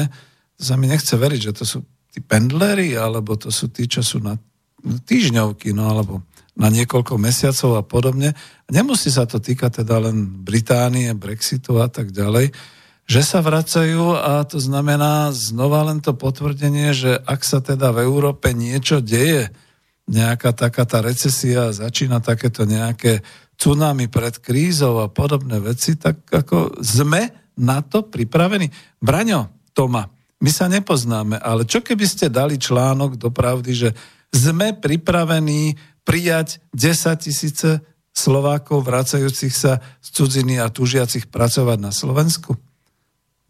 To sa mi nechce veriť, že to sú tí pendlery, alebo to sú tí, čo sú na týždňovky, no alebo na niekoľko mesiacov a podobne. Nemusí sa to týkať teda len Británie, Brexitu a tak ďalej, že sa vracajú a to znamená znova len to potvrdenie, že ak sa teda v Európe niečo deje, nejaká taká tá recesia, začína takéto nejaké tsunami pred krízou a podobné veci, tak ako sme na to pripravení. Braňo, Toma, my sa nepoznáme, ale čo keby ste dali článok do pravdy, že sme pripravení prijať 10 tisíce Slovákov vracajúcich sa z cudziny a túžiacich pracovať na Slovensku?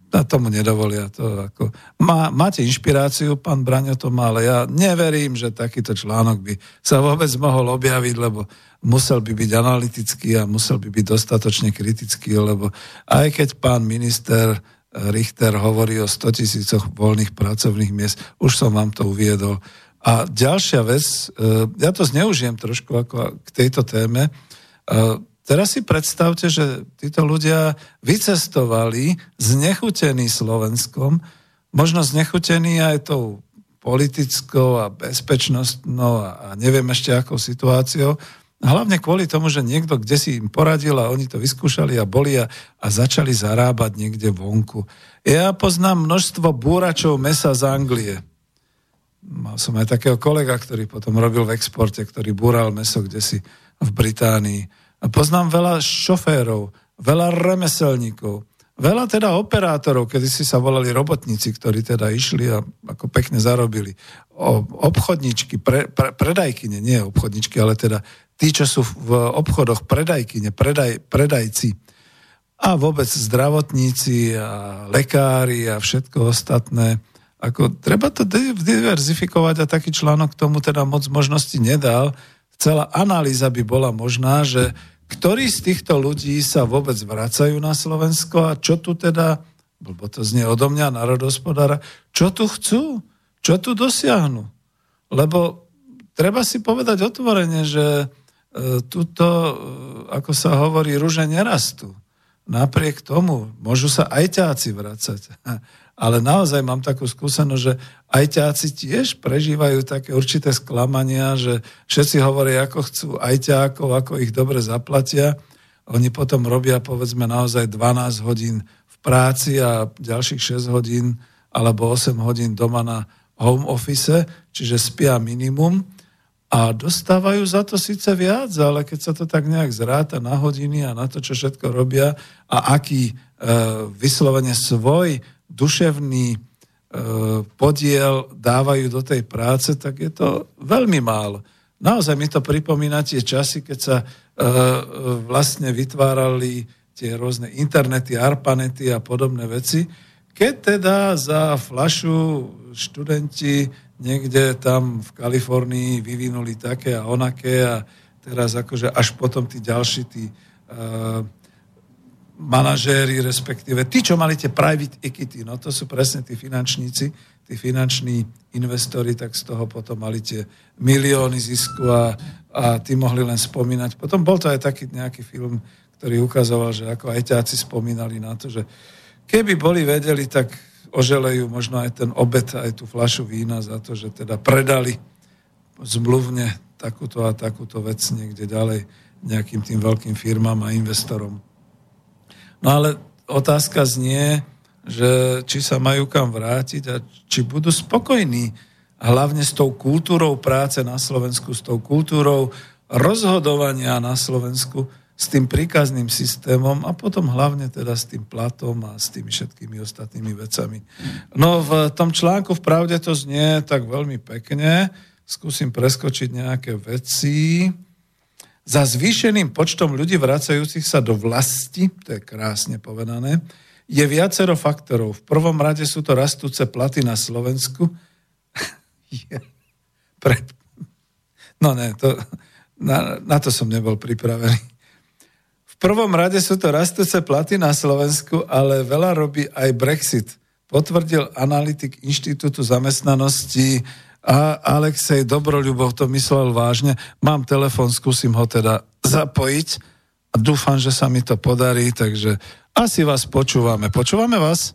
Na tomu nedovolia to. Ako... Má, máte inšpiráciu, pán Braňo to má, ale ja neverím, že takýto článok by sa vôbec mohol objaviť, lebo musel by byť analytický a musel by byť dostatočne kritický, lebo aj keď pán minister Richter hovorí o 100 tisícoch voľných pracovných miest, už som vám to uviedol. A ďalšia vec, e, ja to zneužijem trošku ako k tejto téme, e, Teraz si predstavte, že títo ľudia vycestovali znechutení Slovenskom, možno znechutení aj tou politickou a bezpečnostnou a neviem ešte akou situáciou, hlavne kvôli tomu, že niekto kde si im poradil a oni to vyskúšali a boli a, a začali zarábať niekde vonku. Ja poznám množstvo búračov mesa z Anglie. Mal som aj takého kolega, ktorý potom robil v exporte, ktorý búral meso kde si v Británii Poznám veľa šoférov, veľa remeselníkov, veľa teda operátorov, kedy si sa volali robotníci, ktorí teda išli a ako pekne zarobili. O, obchodničky, pre, pre, predajkyne, nie obchodničky, ale teda tí, čo sú v obchodoch, predajkyne, predaj, predajci a vôbec zdravotníci a lekári a všetko ostatné. Ako, treba to diverzifikovať a taký článok tomu teda moc možnosti nedal. Celá analýza by bola možná, že ktorí z týchto ľudí sa vôbec vracajú na Slovensko a čo tu teda, lebo to znie odo mňa, národospodára, čo tu chcú, čo tu dosiahnu. Lebo treba si povedať otvorene, že e, tuto, e, ako sa hovorí, rúže nerastú. Napriek tomu môžu sa aj ťáci vracať. Ale naozaj mám takú skúsenosť, že aj ťáci tiež prežívajú také určité sklamania, že všetci hovoria, ako chcú aj ťákov, ako ich dobre zaplatia. Oni potom robia povedzme naozaj 12 hodín v práci a ďalších 6 hodín alebo 8 hodín doma na home office, čiže spia minimum a dostávajú za to síce viac, ale keď sa to tak nejak zráta na hodiny a na to, čo všetko robia a aký e, vyslovene svoj duševný e, podiel dávajú do tej práce, tak je to veľmi málo. Naozaj mi to pripomína tie časy, keď sa e, vlastne vytvárali tie rôzne internety, arpanety a podobné veci, keď teda za flašu študenti niekde tam v Kalifornii vyvinuli také a onaké a teraz akože až potom tí ďalší, tí uh, manažéri, respektíve tí, čo mali tie private equity, no to sú presne tí finančníci, tí finanční investori, tak z toho potom mali tie milióny zisku a, a tí mohli len spomínať. Potom bol to aj taký nejaký film, ktorý ukazoval, že ako ajťáci spomínali na to, že keby boli vedeli, tak oželejú možno aj ten obed, aj tú flašu vína za to, že teda predali zmluvne takúto a takúto vec niekde ďalej nejakým tým veľkým firmám a investorom. No ale otázka znie, že či sa majú kam vrátiť a či budú spokojní hlavne s tou kultúrou práce na Slovensku, s tou kultúrou rozhodovania na Slovensku, s tým príkazným systémom a potom hlavne teda s tým platom a s tými všetkými ostatnými vecami. No v tom článku v pravde to znie tak veľmi pekne. Skúsim preskočiť nejaké veci. Za zvýšeným počtom ľudí vracajúcich sa do vlasti, to je krásne povedané, je viacero faktorov. V prvom rade sú to rastúce platy na Slovensku. Pre... No ne, to, na, na to som nebol pripravený. V prvom rade sú to rastúce platy na Slovensku, ale veľa robí aj Brexit. Potvrdil analytik Inštitútu zamestnanosti a Alexej Dobroľubov to myslel vážne. Mám telefon, skúsim ho teda zapojiť a dúfam, že sa mi to podarí, takže asi vás počúvame. Počúvame vás?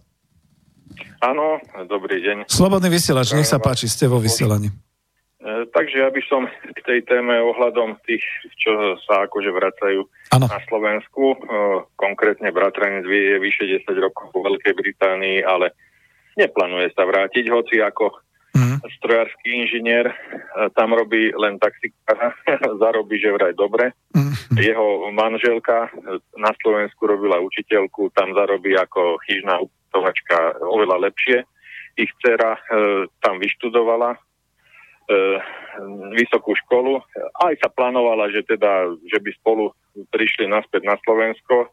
Áno, dobrý deň. Slobodný vysielač, nech sa páči, ste vo vysielaní. E, takže ja by som k tej téme ohľadom tých, čo sa akože vracajú ano. na Slovensku, e, konkrétne bratranec je vyše 10 rokov po Veľkej Británii, ale neplánuje sa vrátiť, hoci ako. Strojársky inžinier, e, tam robí len taxikára, zarobí, že vraj dobre. Mm. Jeho manželka e, na Slovensku robila učiteľku, tam zarobí ako chyžná utovačka oveľa lepšie. Ich dcera e, tam vyštudovala vysokú školu. Aj sa plánovala, že teda, že by spolu prišli naspäť na Slovensko,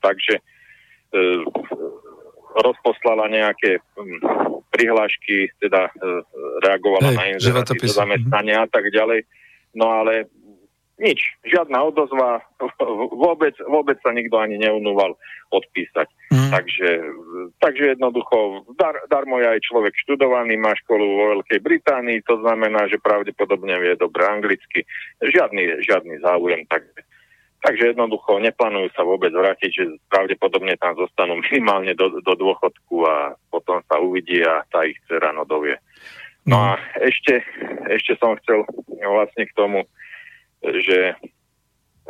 takže rozposlala nejaké hm, prihlášky, teda reagovala Hej, na inzeráty do zamestnania a tak ďalej. No ale nič, žiadna odozva, vôbec, vôbec sa nikto ani neunúval odpísať. Mm. Takže, takže jednoducho, dar, darmo je aj človek študovaný, má školu vo Veľkej Británii, to znamená, že pravdepodobne vie dobre anglicky, žiadny, žiadny záujem, tak, takže jednoducho neplánujú sa vôbec vrátiť, že pravdepodobne tam zostanú minimálne do, do dôchodku a potom sa uvidí a tá ich dcera no dovie. No a ešte, ešte som chcel vlastne k tomu, že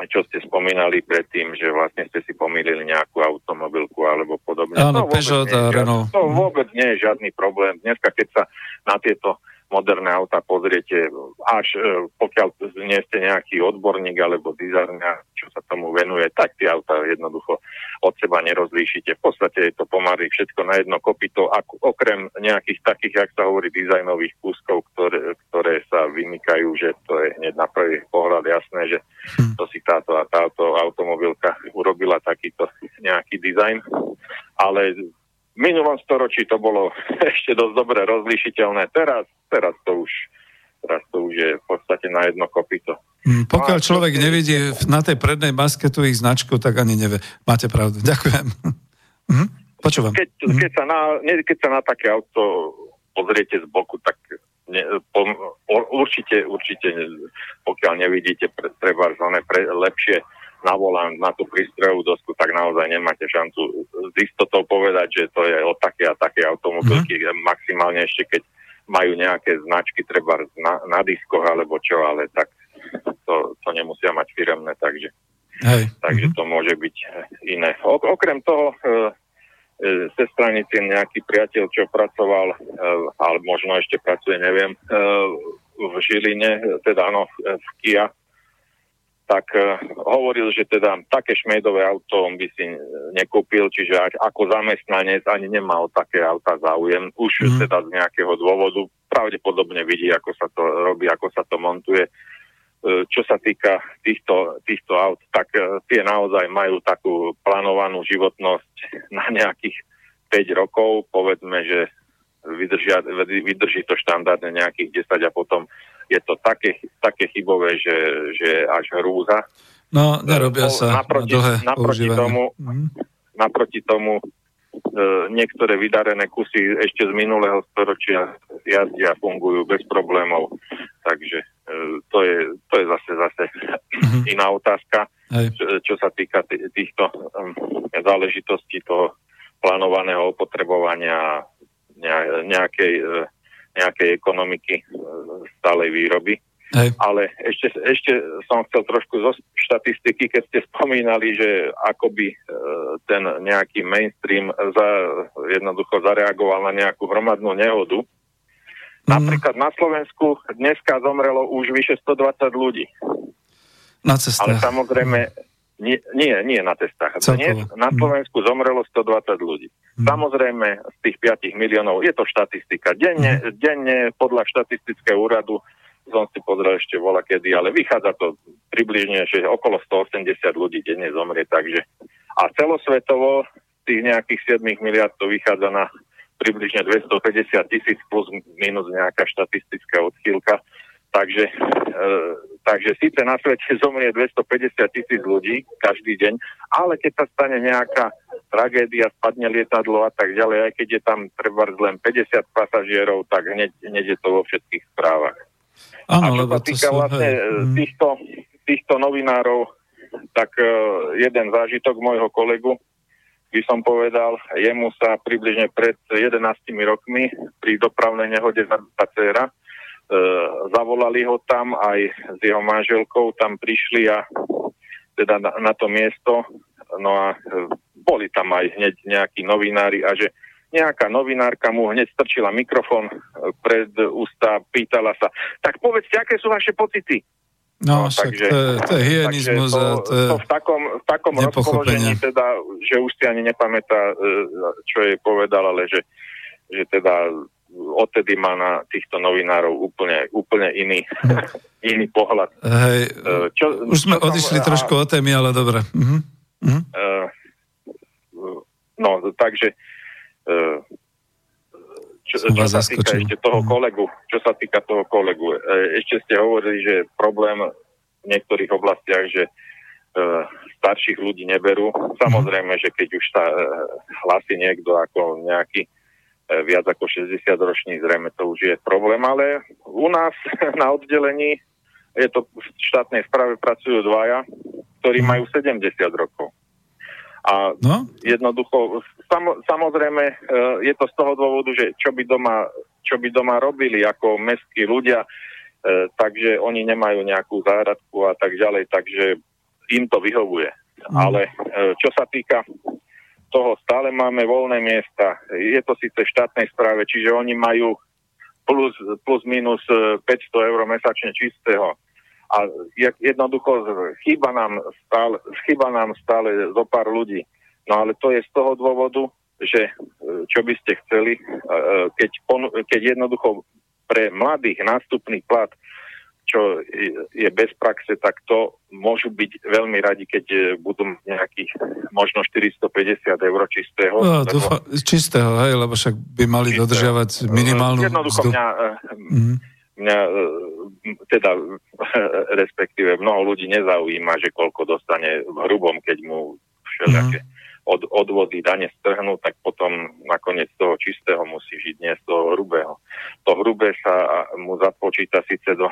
čo ste spomínali predtým, že vlastne ste si pomýlili nejakú automobilku alebo podobne. Áno, Peugeot a Renault. To vôbec nie je žiadny problém. Dneska, keď sa na tieto moderné auta pozriete, až e, pokiaľ nie ste nejaký odborník alebo dizajner, čo sa tomu venuje, tak tie auta jednoducho od seba nerozlíšite. V podstate je to pomaly všetko na jedno kopito, okrem nejakých takých, jak sa hovorí, dizajnových kúskov, ktoré, ktoré sa vymykajú, že to je hneď na prvý pohľad jasné, že hm. to si táto a táto automobilka urobila takýto nejaký dizajn. Ale v minulom storočí to bolo ešte dosť dobre rozlišiteľné. Teraz, teraz to už teraz to už je v podstate na jedno kopito. Mm, pokiaľ človek nevidí na tej prednej maske tú ich značku, tak ani nevie. Máte pravdu. Ďakujem. Mm, počúvam. Keď, mm. keď, sa na, keď sa na také auto pozriete z boku, tak ne, po, určite, určite, pokiaľ nevidíte pre, treba pre, lepšie na volant, na tú prístrojovú dosku, tak naozaj nemáte šancu s istotou povedať, že to je od také a také automobilky, mm-hmm. maximálne ešte keď majú nejaké značky treba na, na diskoch alebo čo, ale tak to, to nemusia mať firemné, takže, Hej. takže mm-hmm. to môže byť iné. O, okrem toho, e, e, ze stranici nejaký priateľ, čo pracoval, e, ale možno ešte pracuje, neviem, e, v Žiline, teda no, v Kia, tak uh, hovoril, že teda také šmejdové auto on by si nekúpil, čiže ako zamestnanec ani nemal také auta záujem, už mm. teda z nejakého dôvodu. Pravdepodobne vidí, ako sa to robí, ako sa to montuje. Uh, čo sa týka týchto, týchto aut, tak uh, tie naozaj majú takú plánovanú životnosť na nejakých 5 rokov, povedzme, že vydržia, vydrží to štandardne nejakých 10 a potom je to také, také chybové, že, že až hrúza. No, nerobia sa naproti, dlhé naproti tomu, mm. naproti tomu e, niektoré vydarené kusy ešte z minulého storočia jazdia a fungujú bez problémov. Takže e, to, je, to je zase zase mm-hmm. iná otázka, čo, čo sa týka t- týchto um, záležitostí toho plánovaného opotrebovania nejakej nejakej ekonomiky e, stálej výroby. Hej. Ale ešte, ešte som chcel trošku zo štatistiky, keď ste spomínali, že akoby e, ten nejaký mainstream za, jednoducho zareagoval na nejakú hromadnú nehodu. Mm. Napríklad na Slovensku dneska zomrelo už vyše 120 ľudí. Na cestách. Ale samozrejme, nie, nie, nie na testách. Dnes na mhm. Slovensku zomrelo 120 ľudí. Samozrejme, z tých 5 miliónov, je to štatistika. Denne, hmm. denne podľa štatistického úradu som si pozrel ešte vola kedy, ale vychádza to približne, že okolo 180 ľudí denne zomrie, takže a celosvetovo tých nejakých 7 miliard to vychádza na približne 250 tisíc plus minus nejaká štatistická odchýlka. Takže, e, takže síce na svete zomrie 250 tisíc ľudí každý deň, ale keď sa stane nejaká tragédia, spadne lietadlo a tak ďalej, aj keď je tam treba len 50 pasažierov, tak hneď, hneď je to vo všetkých správach. Áno, a čo sa týka vlastne hej. Mhm. týchto, týchto novinárov, tak uh, jeden zážitok môjho kolegu, by som povedal, jemu sa približne pred 11 rokmi pri dopravnej nehode za dcera, E, zavolali ho tam aj s jeho manželkou, tam prišli a teda na, na to miesto, no a e, boli tam aj hneď nejakí novinári a že nejaká novinárka mu hneď strčila mikrofón e, pred ústa, pýtala sa, tak povedzte, aké sú vaše pocity? No, no takže, to, to je hyenizmus. To, to, to v takom, v takom rozpoložení, teda, že už si ani nepamätá, čo jej povedal, ale že, že teda odtedy má na týchto novinárov úplne, úplne iný, iný pohľad. Hej, e, čo, už sme čo odišli som, trošku a, od témy, ale dobre. Uh-huh. Uh-huh. Uh, no, takže čo, čo sa týka ešte toho mhm. kolegu, čo sa týka toho kolegu, ešte ste hovorili, že problém v niektorých oblastiach, že starších ľudí neberú. Samozrejme, že keď už sa hlasí niekto ako nejaký viac ako 60 ročný, zrejme to už je problém, ale u nás na oddelení je to v štátnej správe pracujú dvaja, ktorí majú 70 rokov. A no? jednoducho, sam, samozrejme, e, je to z toho dôvodu, že čo by doma, čo by doma robili ako mestskí ľudia, e, takže oni nemajú nejakú záradku a tak ďalej, takže im to vyhovuje. Mm. Ale e, čo sa týka toho, stále máme voľné miesta. Je to síce v štátnej správe, čiže oni majú plus, plus minus 500 eur mesačne čistého a jednoducho chýba nám stále, chýba nám stále zo pár ľudí. No ale to je z toho dôvodu, že e, čo by ste chceli, e, e, keď, keď jednoducho pre mladých nástupný plat, čo je bez praxe, tak to môžu byť veľmi radi, keď budú nejakých možno 450 eur čistého. No, dúfa, čistého, hej, lebo však by mali čistého. dodržiavať minimálnu Jednoducho mňa, mm-hmm. mňa teda respektíve mnoho ľudí nezaujíma, že koľko dostane v hrubom, keď mu všelijaké mm. Od, odvody dane strhnú, tak potom nakoniec toho čistého musí žiť, nie z toho hrubého. To hrubé sa mu započíta síce do,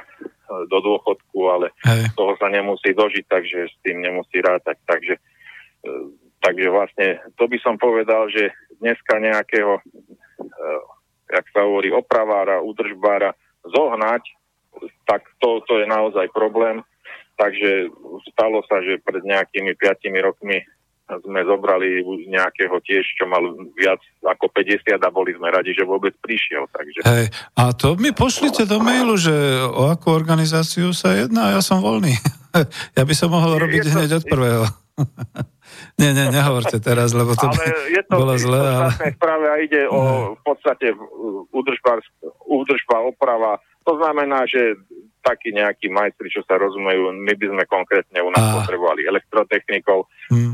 do dôchodku, ale Hej. toho sa nemusí dožiť, takže s tým nemusí rátať. Takže, e, takže vlastne to by som povedal, že dneska nejakého, e, jak sa hovorí, opravára, údržbára zohnať tak to, to je naozaj problém. Takže stalo sa, že pred nejakými 5 rokmi sme zobrali nejakého tiež, čo mal viac ako 50 a boli sme radi, že vôbec prišiel. Takže... Hej, a to mi pošlite do mailu, že o akú organizáciu sa jedná, ja som voľný. ja by som mohol robiť to, hneď od prvého. nie, nie, nehovorte teraz, lebo to ale je to, bolo zle. Ale... práve a ide o v podstate údržba, údržba, oprava to znamená, že takí nejakí majstri, čo sa rozumejú, my by sme konkrétne u nás a... potrebovali elektrotechnikov, hmm.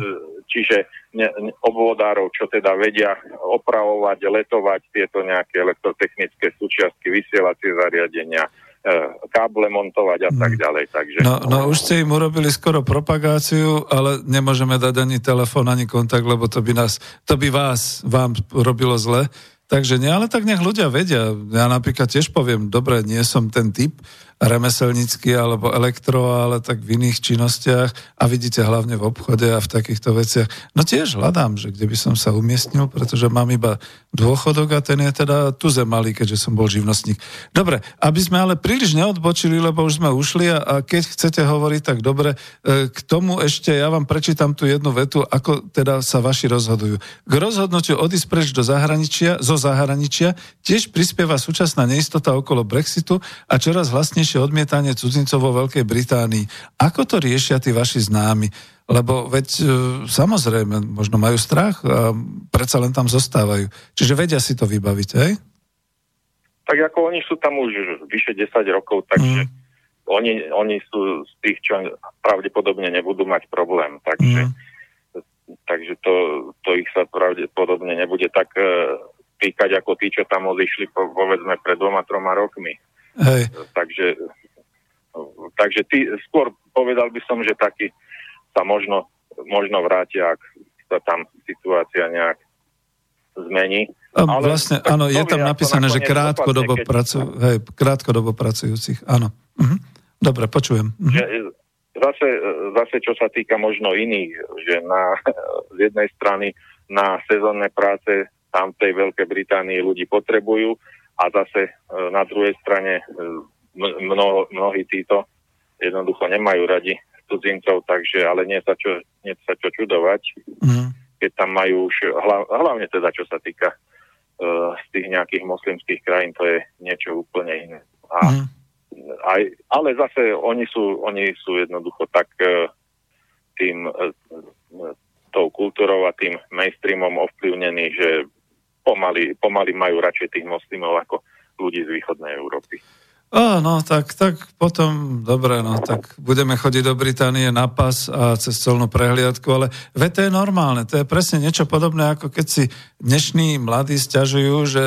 čiže ne, ne, obvodárov, čo teda vedia opravovať, letovať tieto nejaké elektrotechnické súčiastky, vysielacie zariadenia, e, káble montovať a tak ďalej. Takže... No, no už ste im urobili skoro propagáciu, ale nemôžeme dať ani telefón, ani kontakt, lebo to by nás, to by vás, vám robilo zle. Takže nie, ale tak nech ľudia vedia. Ja napríklad tiež poviem, dobre, nie som ten typ, remeselnícky alebo elektro, ale tak v iných činnostiach a vidíte hlavne v obchode a v takýchto veciach. No tiež hľadám, že kde by som sa umiestnil, pretože mám iba dôchodok a ten je teda tu malý, keďže som bol živnostník. Dobre, aby sme ale príliš neodbočili, lebo už sme ušli a, a keď chcete hovoriť, tak dobre, e, k tomu ešte ja vám prečítam tú jednu vetu, ako teda sa vaši rozhodujú. K rozhodnutiu odísť preč do zahraničia, zo zahraničia tiež prispieva súčasná neistota okolo Brexitu a čoraz hlasnejšie najčastejšie odmietanie cudzincov vo Veľkej Británii. Ako to riešia tí vaši známi? Lebo veď e, samozrejme, možno majú strach a predsa len tam zostávajú. Čiže vedia si to vybaviť, hej? Tak ako oni sú tam už vyše 10 rokov, takže mm. oni, oni sú z tých, čo pravdepodobne nebudú mať problém. Takže, mm. takže to, to ich sa pravdepodobne nebude tak uh, týkať ako tí, čo tam odišli po, povedzme pred dvoma, troma rokmi. Hej. Takže, takže ty, skôr povedal by som, že taký sa možno, možno vrátia, ak sa tam situácia nejak zmení. A Ale vlastne, áno, je tam napísané, že krátkodobo, keď... pracu, hej, krátkodobo pracujúcich, áno. Mhm. Dobre, počujem. Mhm. Že, zase, zase, čo sa týka možno iných, že na, z jednej strany na sezónne práce tam v tej Veľkej Británii ľudí potrebujú, a zase e, na druhej strane e, mno, mnohí títo jednoducho nemajú radi cudzincov, takže ale nie sa čo, nie sa čo čudovať, mm. keď tam majú už, hlav, hlavne teda čo sa týka uh, z tých nejakých moslimských krajín, to je niečo úplne iné. A, mm. aj, ale zase oni sú, oni sú jednoducho tak uh, tým uh, tou kultúrou a tým mainstreamom ovplyvnení, že pomaly, pomaly majú radšej tých moslimov ako ľudí z východnej Európy. Ó, no, tak, tak potom, dobre, no, tak budeme chodiť do Británie na pas a cez celnú prehliadku, ale ve to je normálne, to je presne niečo podobné, ako keď si dnešní mladí stiažujú, že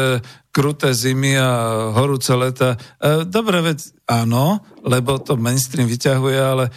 kruté zimy a horúce leta. E, dobre, veď áno, lebo to mainstream vyťahuje, ale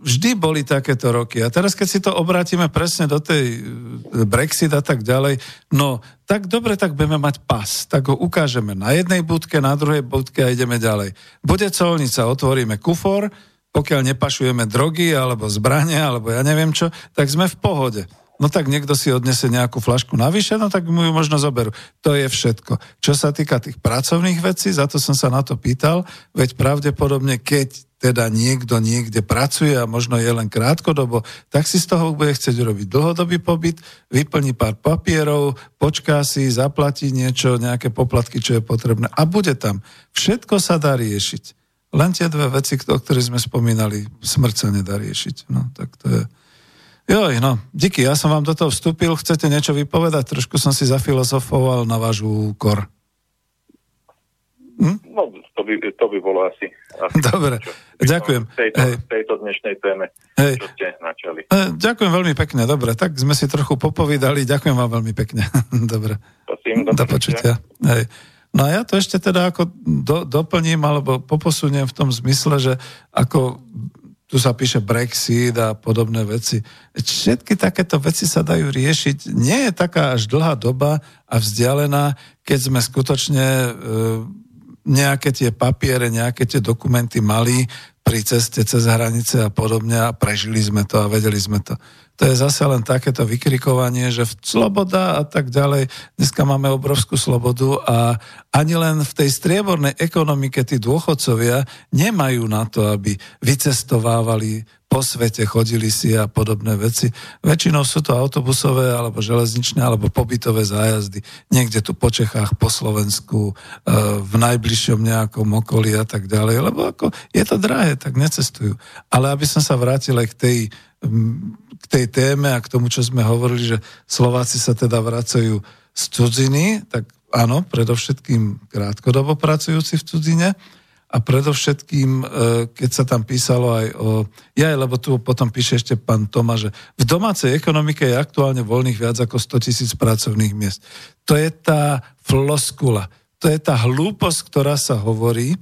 vždy boli takéto roky. A teraz, keď si to obrátime presne do tej e, Brexit a tak ďalej, no tak dobre, tak budeme mať pas. Tak ho ukážeme na jednej budke, na druhej budke a ideme ďalej. Bude colnica, otvoríme kufor, pokiaľ nepašujeme drogy alebo zbranie, alebo ja neviem čo, tak sme v pohode. No tak niekto si odnese nejakú flašku navyše, no tak mu ju možno zoberú. To je všetko. Čo sa týka tých pracovných vecí, za to som sa na to pýtal, veď pravdepodobne, keď teda niekto niekde pracuje a možno je len krátkodobo, tak si z toho bude chcieť urobiť dlhodobý pobyt, vyplní pár papierov, počká si, zaplatí niečo, nejaké poplatky, čo je potrebné a bude tam. Všetko sa dá riešiť. Len tie dve veci, o ktorých sme spomínali, smrť sa nedá riešiť. No, tak to je... Joj, no, díky, ja som vám do toho vstúpil, chcete niečo vypovedať? Trošku som si zafilozofoval na váš úkor. Hm? No, to by, to by bolo asi... asi Dobre, čo, ďakujem. Tejto, Hej. tejto dnešnej téme, Hej. čo ste načali. Ďakujem veľmi pekne, dobre, tak sme si trochu popovídali, ďakujem vám veľmi pekne. dobre. Prosím, do, do počutia. Hej. No a ja to ešte teda ako do, doplním alebo poposuniem v tom zmysle, že ako tu sa píše Brexit a podobné veci. Všetky takéto veci sa dajú riešiť. Nie je taká až dlhá doba a vzdialená, keď sme skutočne e, nejaké tie papiere, nejaké tie dokumenty mali pri ceste cez hranice a podobne a prežili sme to a vedeli sme to. To je zase len takéto vykrikovanie, že sloboda a tak ďalej. Dneska máme obrovskú slobodu a ani len v tej striebornej ekonomike tí dôchodcovia nemajú na to, aby vycestovávali po svete, chodili si a podobné veci. Väčšinou sú to autobusové alebo železničné alebo pobytové zájazdy. Niekde tu po Čechách, po Slovensku, e, v najbližšom nejakom okolí a tak ďalej. Lebo ako je to drahé, tak necestujú. Ale aby som sa vrátil aj k tej, k tej téme a k tomu, čo sme hovorili, že Slováci sa teda vracajú z cudziny, tak áno, predovšetkým krátkodobo pracujúci v cudzine, a predovšetkým, e, keď sa tam písalo aj o... Ja, lebo tu potom píše ešte pán Toma, že v domácej ekonomike je aktuálne voľných viac ako 100 tisíc pracovných miest. To je tá floskula, to je tá hlúposť, ktorá sa hovorí,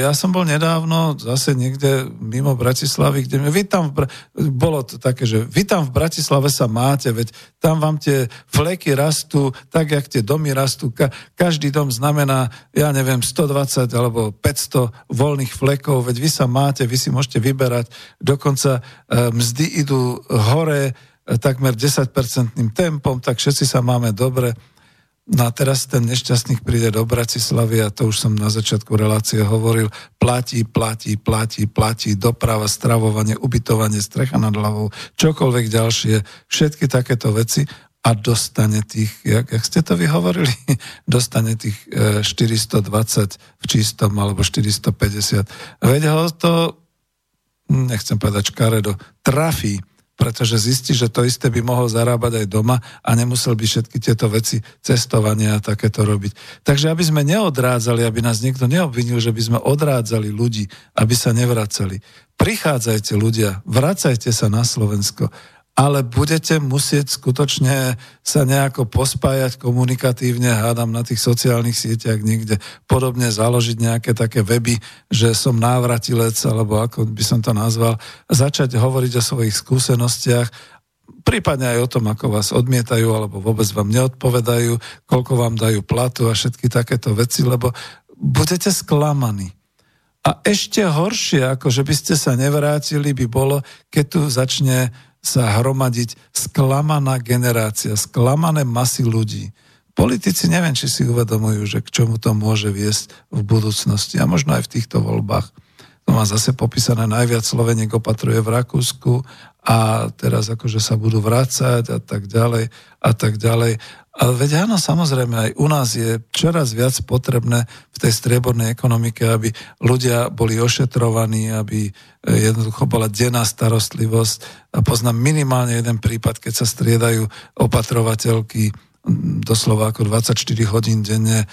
ja som bol nedávno zase niekde mimo Bratislavy, kde mi, vy tam, v, bolo to také, že vy tam v Bratislave sa máte, veď tam vám tie fleky rastú, tak jak tie domy rastú. Ka, každý dom znamená, ja neviem, 120 alebo 500 voľných flekov, veď vy sa máte, vy si môžete vyberať, dokonca e, mzdy idú hore e, takmer 10-percentným tempom, tak všetci sa máme dobre. No a teraz ten nešťastník príde do Bratislavy a to už som na začiatku relácie hovoril, platí, platí, platí, platí, doprava, stravovanie, ubytovanie, strecha nad hlavou, čokoľvek ďalšie, všetky takéto veci. A dostane tých, jak, jak ste to vyhovorili, dostane tých 420 e, v čistom alebo 450. Veď to, nechcem povedať škaredo, trafí pretože zistí, že to isté by mohol zarábať aj doma a nemusel by všetky tieto veci, cestovania a takéto robiť. Takže aby sme neodrádzali, aby nás niekto neobvinil, že by sme odrádzali ľudí, aby sa nevracali. Prichádzajte ľudia, vracajte sa na Slovensko ale budete musieť skutočne sa nejako pospájať komunikatívne, hádam na tých sociálnych sieťach niekde podobne založiť nejaké také weby, že som návratilec, alebo ako by som to nazval, začať hovoriť o svojich skúsenostiach, prípadne aj o tom, ako vás odmietajú, alebo vôbec vám neodpovedajú, koľko vám dajú platu a všetky takéto veci, lebo budete sklamaní. A ešte horšie, ako že by ste sa nevrátili, by bolo, keď tu začne sa hromadiť sklamaná generácia, sklamané masy ľudí. Politici neviem, či si uvedomujú, že k čomu to môže viesť v budúcnosti a možno aj v týchto voľbách. To má zase popísané najviac Sloveniek opatruje v Rakúsku a teraz akože sa budú vrácať a tak ďalej a tak ďalej. Ale veď áno, samozrejme, aj u nás je čoraz viac potrebné v tej striebornej ekonomike, aby ľudia boli ošetrovaní, aby e, jednoducho bola denná starostlivosť. A poznám minimálne jeden prípad, keď sa striedajú opatrovateľky doslova ako 24 hodín denne, e,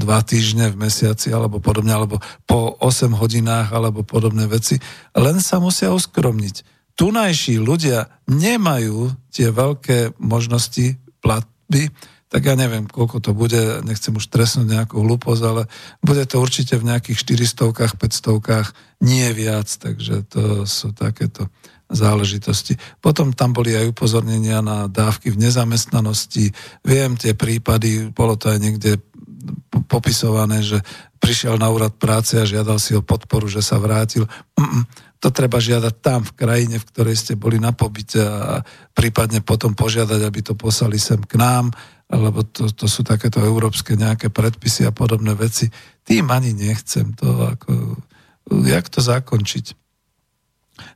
dva týždne v mesiaci alebo podobne, alebo po 8 hodinách alebo podobné veci. Len sa musia uskromniť. Tunajší ľudia nemajú tie veľké možnosti platby, tak ja neviem, koľko to bude, nechcem už tresnúť nejakú hlúposť, ale bude to určite v nejakých 400 500 nie viac, takže to sú takéto záležitosti. Potom tam boli aj upozornenia na dávky v nezamestnanosti. Viem tie prípady, bolo to aj niekde popisované, že prišiel na úrad práce a žiadal si o podporu, že sa vrátil. To treba žiadať tam, v krajine, v ktorej ste boli na pobyte a prípadne potom požiadať, aby to poslali sem k nám, lebo to, to sú takéto európske nejaké predpisy a podobné veci. Tým ani nechcem to ako... Jak to zakončiť?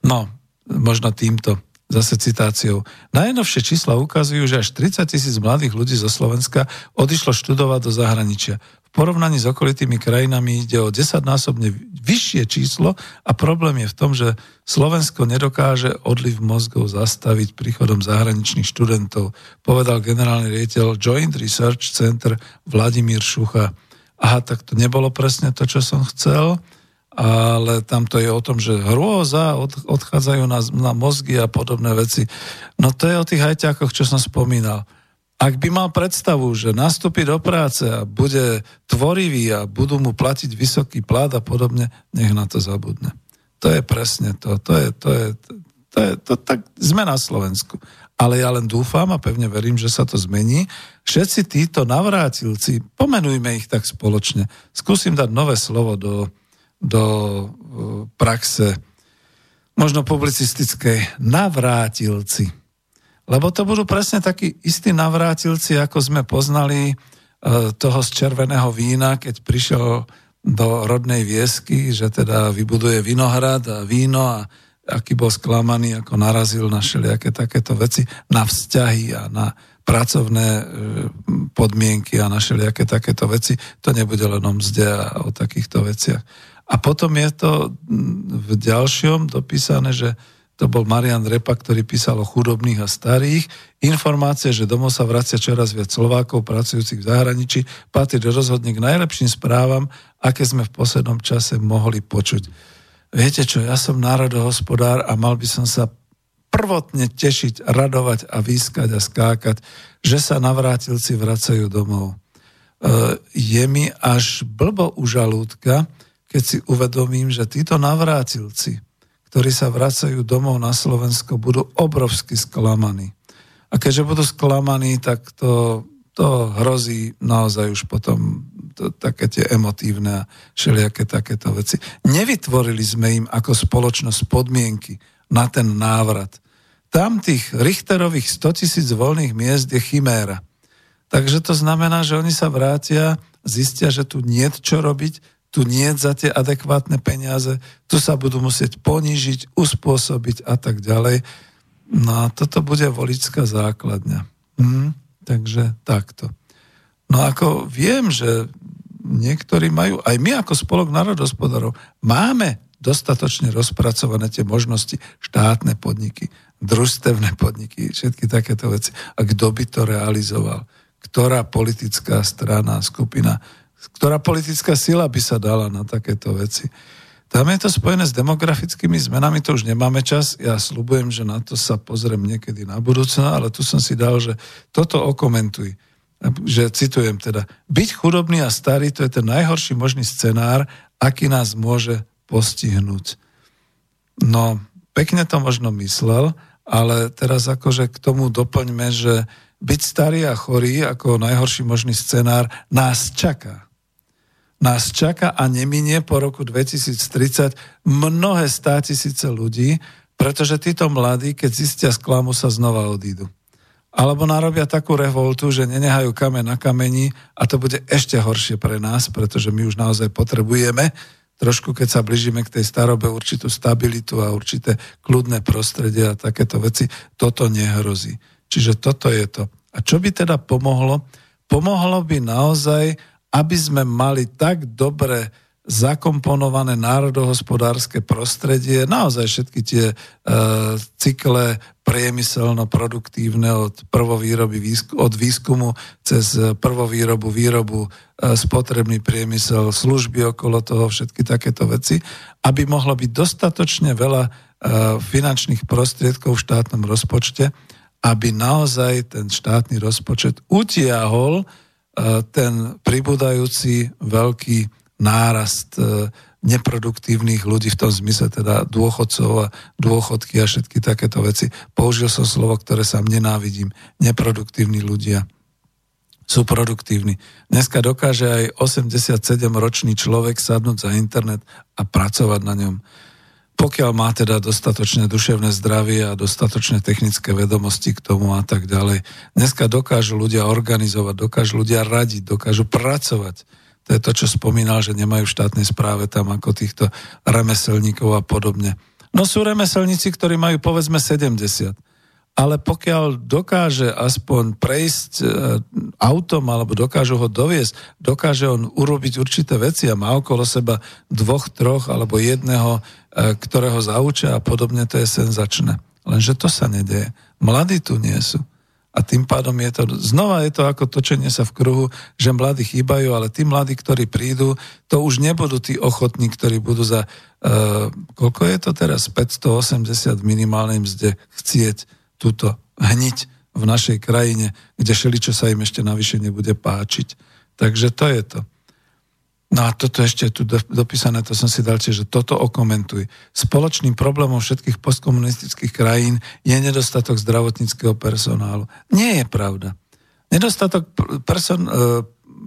No, možno týmto zase citáciou. Najnovšie čísla ukazujú, že až 30 tisíc mladých ľudí zo Slovenska odišlo študovať do zahraničia. V porovnaní s okolitými krajinami ide o desaťnásobne vyššie číslo a problém je v tom, že Slovensko nedokáže odliv mozgov zastaviť príchodom zahraničných študentov, povedal generálny riaditeľ Joint Research Center Vladimír Šucha. Aha, tak to nebolo presne to, čo som chcel ale tam to je o tom, že hrôza, od, odchádzajú na, na mozgy a podobné veci. No to je o tých hajťákoch, čo som spomínal. Ak by mal predstavu, že nastúpi do práce a bude tvorivý a budú mu platiť vysoký plat a podobne, nech na to zabudne. To je presne to. To je, to je, to je to, tak sme na Slovensku. Ale ja len dúfam a pevne verím, že sa to zmení. Všetci títo navrátilci, pomenujme ich tak spoločne. Skúsim dať nové slovo do, do e, praxe možno publicistickej navrátilci. Lebo to budú presne takí istí navrátilci, ako sme poznali e, toho z červeného vína, keď prišiel do rodnej viesky, že teda vybuduje vinohrad a víno a aký bol sklamaný, ako narazil na všelijaké takéto veci, na vzťahy a na pracovné e, podmienky a na všelijaké takéto veci. To nebude len o mzde a o takýchto veciach. A potom je to v ďalšom dopísané, že to bol Marian Repa, ktorý písal o chudobných a starých. Informácie, že domov sa vracia čoraz viac Slovákov pracujúcich v zahraničí, patrí rozhodne k najlepším správam, aké sme v poslednom čase mohli počuť. Viete čo, ja som národohospodár a mal by som sa prvotne tešiť, radovať a výskať a skákať, že sa navrátilci vracajú domov. E, je mi až blbo u žalúdka, keď si uvedomím, že títo navrátilci, ktorí sa vracajú domov na Slovensko, budú obrovsky sklamaní. A keďže budú sklamaní, tak to, to hrozí naozaj už potom to, také tie emotívne a všelijaké takéto veci. Nevytvorili sme im ako spoločnosť podmienky na ten návrat. Tam tých Richterových 100 tisíc voľných miest je chiméra. Takže to znamená, že oni sa vrátia, zistia, že tu nie čo robiť, tu nie za tie adekvátne peniaze, tu sa budú musieť ponížiť, uspôsobiť a tak ďalej. No a toto bude voličská základňa. Hm, takže takto. No ako viem, že niektorí majú, aj my ako spolok národospodárov, máme dostatočne rozpracované tie možnosti štátne podniky, družstevné podniky, všetky takéto veci. A kto by to realizoval? Ktorá politická strana, skupina ktorá politická sila by sa dala na takéto veci. Tam je to spojené s demografickými zmenami, to už nemáme čas. Ja slúbujem, že na to sa pozriem niekedy na budúcno, ale tu som si dal, že toto okomentuj. Že citujem teda, byť chudobný a starý, to je ten najhorší možný scenár, aký nás môže postihnúť. No, pekne to možno myslel, ale teraz akože k tomu doplňme, že byť starý a chorý ako najhorší možný scenár nás čaká nás čaká a neminie po roku 2030 mnohé stá tisíce ľudí, pretože títo mladí, keď zistia sklamu, sa znova odídu. Alebo narobia takú revoltu, že nenehajú kamen na kameni a to bude ešte horšie pre nás, pretože my už naozaj potrebujeme trošku, keď sa blížime k tej starobe, určitú stabilitu a určité kľudné prostredie a takéto veci. Toto nehrozí. Čiže toto je to. A čo by teda pomohlo? Pomohlo by naozaj aby sme mali tak dobre zakomponované národohospodárske prostredie, naozaj všetky tie e, cykle priemyselno-produktívne od prvovýroby, od výskumu cez prvovýrobu, výrobu, e, spotrebný priemysel, služby okolo toho, všetky takéto veci, aby mohlo byť dostatočne veľa e, finančných prostriedkov v štátnom rozpočte, aby naozaj ten štátny rozpočet utiahol ten pribúdajúci veľký nárast e, neproduktívnych ľudí v tom zmysle teda dôchodcov a dôchodky a všetky takéto veci. Použil som slovo, ktoré sa nenávidím. Neproduktívni ľudia sú produktívni. Dneska dokáže aj 87-ročný človek sadnúť za internet a pracovať na ňom. Pokiaľ má teda dostatočné duševné zdravie a dostatočné technické vedomosti k tomu a tak ďalej. Dneska dokážu ľudia organizovať, dokážu ľudia radiť, dokážu pracovať to je to, čo spomínal, že nemajú v štátnej správe tam ako týchto remeselníkov a podobne. No sú remeselníci, ktorí majú povedzme 70. Ale pokiaľ dokáže aspoň prejsť e, autom alebo dokážu ho doviesť, dokáže on urobiť určité veci a má okolo seba dvoch, troch alebo jedného, ktorého zaučia a podobne, to je senzačné. Lenže to sa nedeje. Mladí tu nie sú a tým pádom je to, znova je to ako točenie sa v kruhu, že mladí chýbajú, ale tí mladí, ktorí prídu, to už nebudú tí ochotní, ktorí budú za, uh, koľko je to teraz, 580 minimálnej mzde chcieť túto hniť v našej krajine, kde čo sa im ešte navyše nebude páčiť. Takže to je to. No a toto ešte je tu dopísané, to som si dal tiež, že toto okomentuj. Spoločným problémom všetkých postkomunistických krajín je nedostatok zdravotníckého personálu. Nie je pravda. Nedostatok person, e,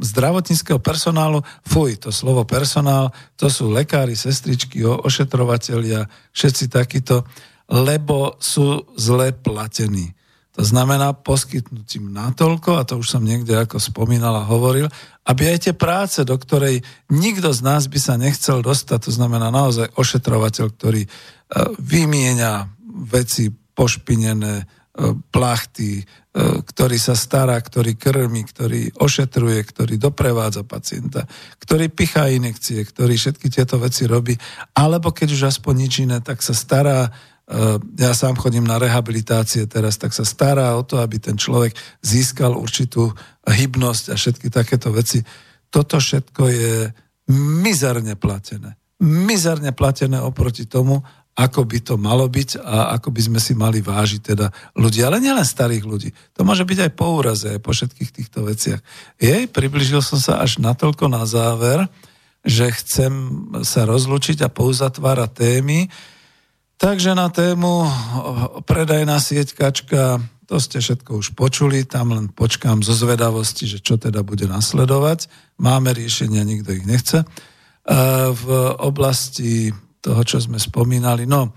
zdravotníckého personálu, fuj, to slovo personál, to sú lekári, sestričky, ošetrovatelia, všetci takíto, lebo sú zle platení. To znamená poskytnúť im natoľko, a to už som niekde ako spomínal a hovoril, aby aj tie práce, do ktorej nikto z nás by sa nechcel dostať, to znamená naozaj ošetrovateľ, ktorý e, vymieňa veci pošpinené, e, plachty, e, ktorý sa stará, ktorý krmi, ktorý ošetruje, ktorý doprevádza pacienta, ktorý pichá inekcie, ktorý všetky tieto veci robí, alebo keď už aspoň nič iné, tak sa stará ja sám chodím na rehabilitácie teraz, tak sa stará o to, aby ten človek získal určitú hybnosť a všetky takéto veci. Toto všetko je mizerne platené. Mizerne platené oproti tomu, ako by to malo byť a ako by sme si mali vážiť teda ľudí, ale nielen starých ľudí. To môže byť aj po úraze, aj po všetkých týchto veciach. Jej, približil som sa až natoľko na záver, že chcem sa rozlučiť a pouzatvárať témy, Takže na tému predajná sieť to ste všetko už počuli, tam len počkám zo zvedavosti, že čo teda bude nasledovať. Máme riešenia, nikto ich nechce. E, v oblasti toho, čo sme spomínali, no, e,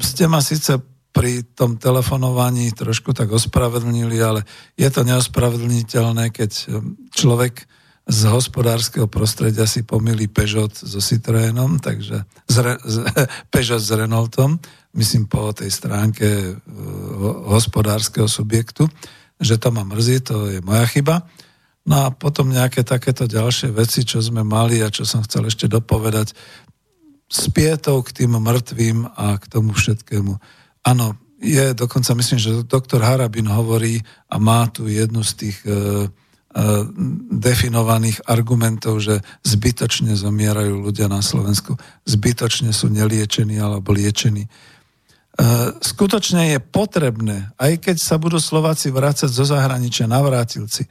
ste ma síce pri tom telefonovaní trošku tak ospravedlnili, ale je to neospravedlniteľné, keď človek z hospodárskeho prostredia si pomýli Peugeot so Citroenom, takže z, z, Peugeot s Renaultom, myslím po tej stránke uh, hospodárskeho subjektu, že to ma mrzí, to je moja chyba. No a potom nejaké takéto ďalšie veci, čo sme mali a čo som chcel ešte dopovedať, s pietou k tým mŕtvým a k tomu všetkému. Áno, je dokonca, myslím, že doktor Harabin hovorí a má tu jednu z tých uh, definovaných argumentov, že zbytočne zomierajú ľudia na Slovensku, zbytočne sú neliečení alebo liečení. E, skutočne je potrebné, aj keď sa budú Slováci vrácať zo zahraničia, navrátilci,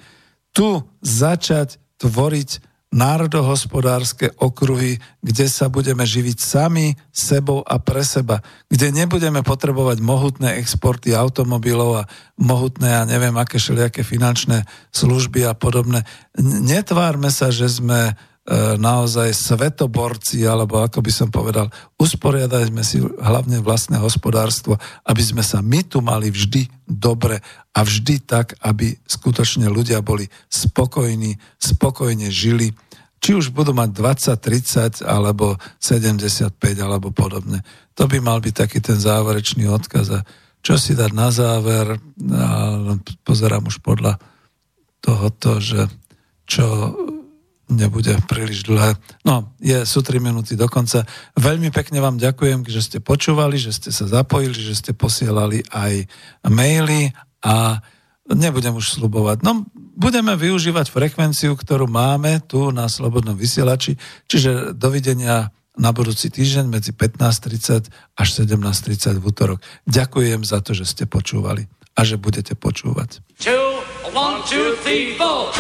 tu začať tvoriť národohospodárske okruhy, kde sa budeme živiť sami sebou a pre seba, kde nebudeme potrebovať mohutné exporty automobilov a mohutné a neviem aké všelijaké finančné služby a podobné. Netvárme sa, že sme naozaj svetoborci, alebo ako by som povedal, usporiadajme si hlavne vlastné hospodárstvo, aby sme sa my tu mali vždy dobre a vždy tak, aby skutočne ľudia boli spokojní, spokojne žili, či už budú mať 20, 30 alebo 75 alebo podobne. To by mal byť taký ten záverečný odkaz. A čo si dať na záver, pozerám už podľa tohoto, že čo nebude príliš dlhé. No, je, sú 3 minúty do konca. Veľmi pekne vám ďakujem, že ste počúvali, že ste sa zapojili, že ste posielali aj maily a nebudem už slubovať. No, budeme využívať frekvenciu, ktorú máme tu na Slobodnom vysielači, čiže dovidenia na budúci týždeň medzi 15.30 až 17.30 v útorok. Ďakujem za to, že ste počúvali a že budete počúvať. Two, one, two, three, four.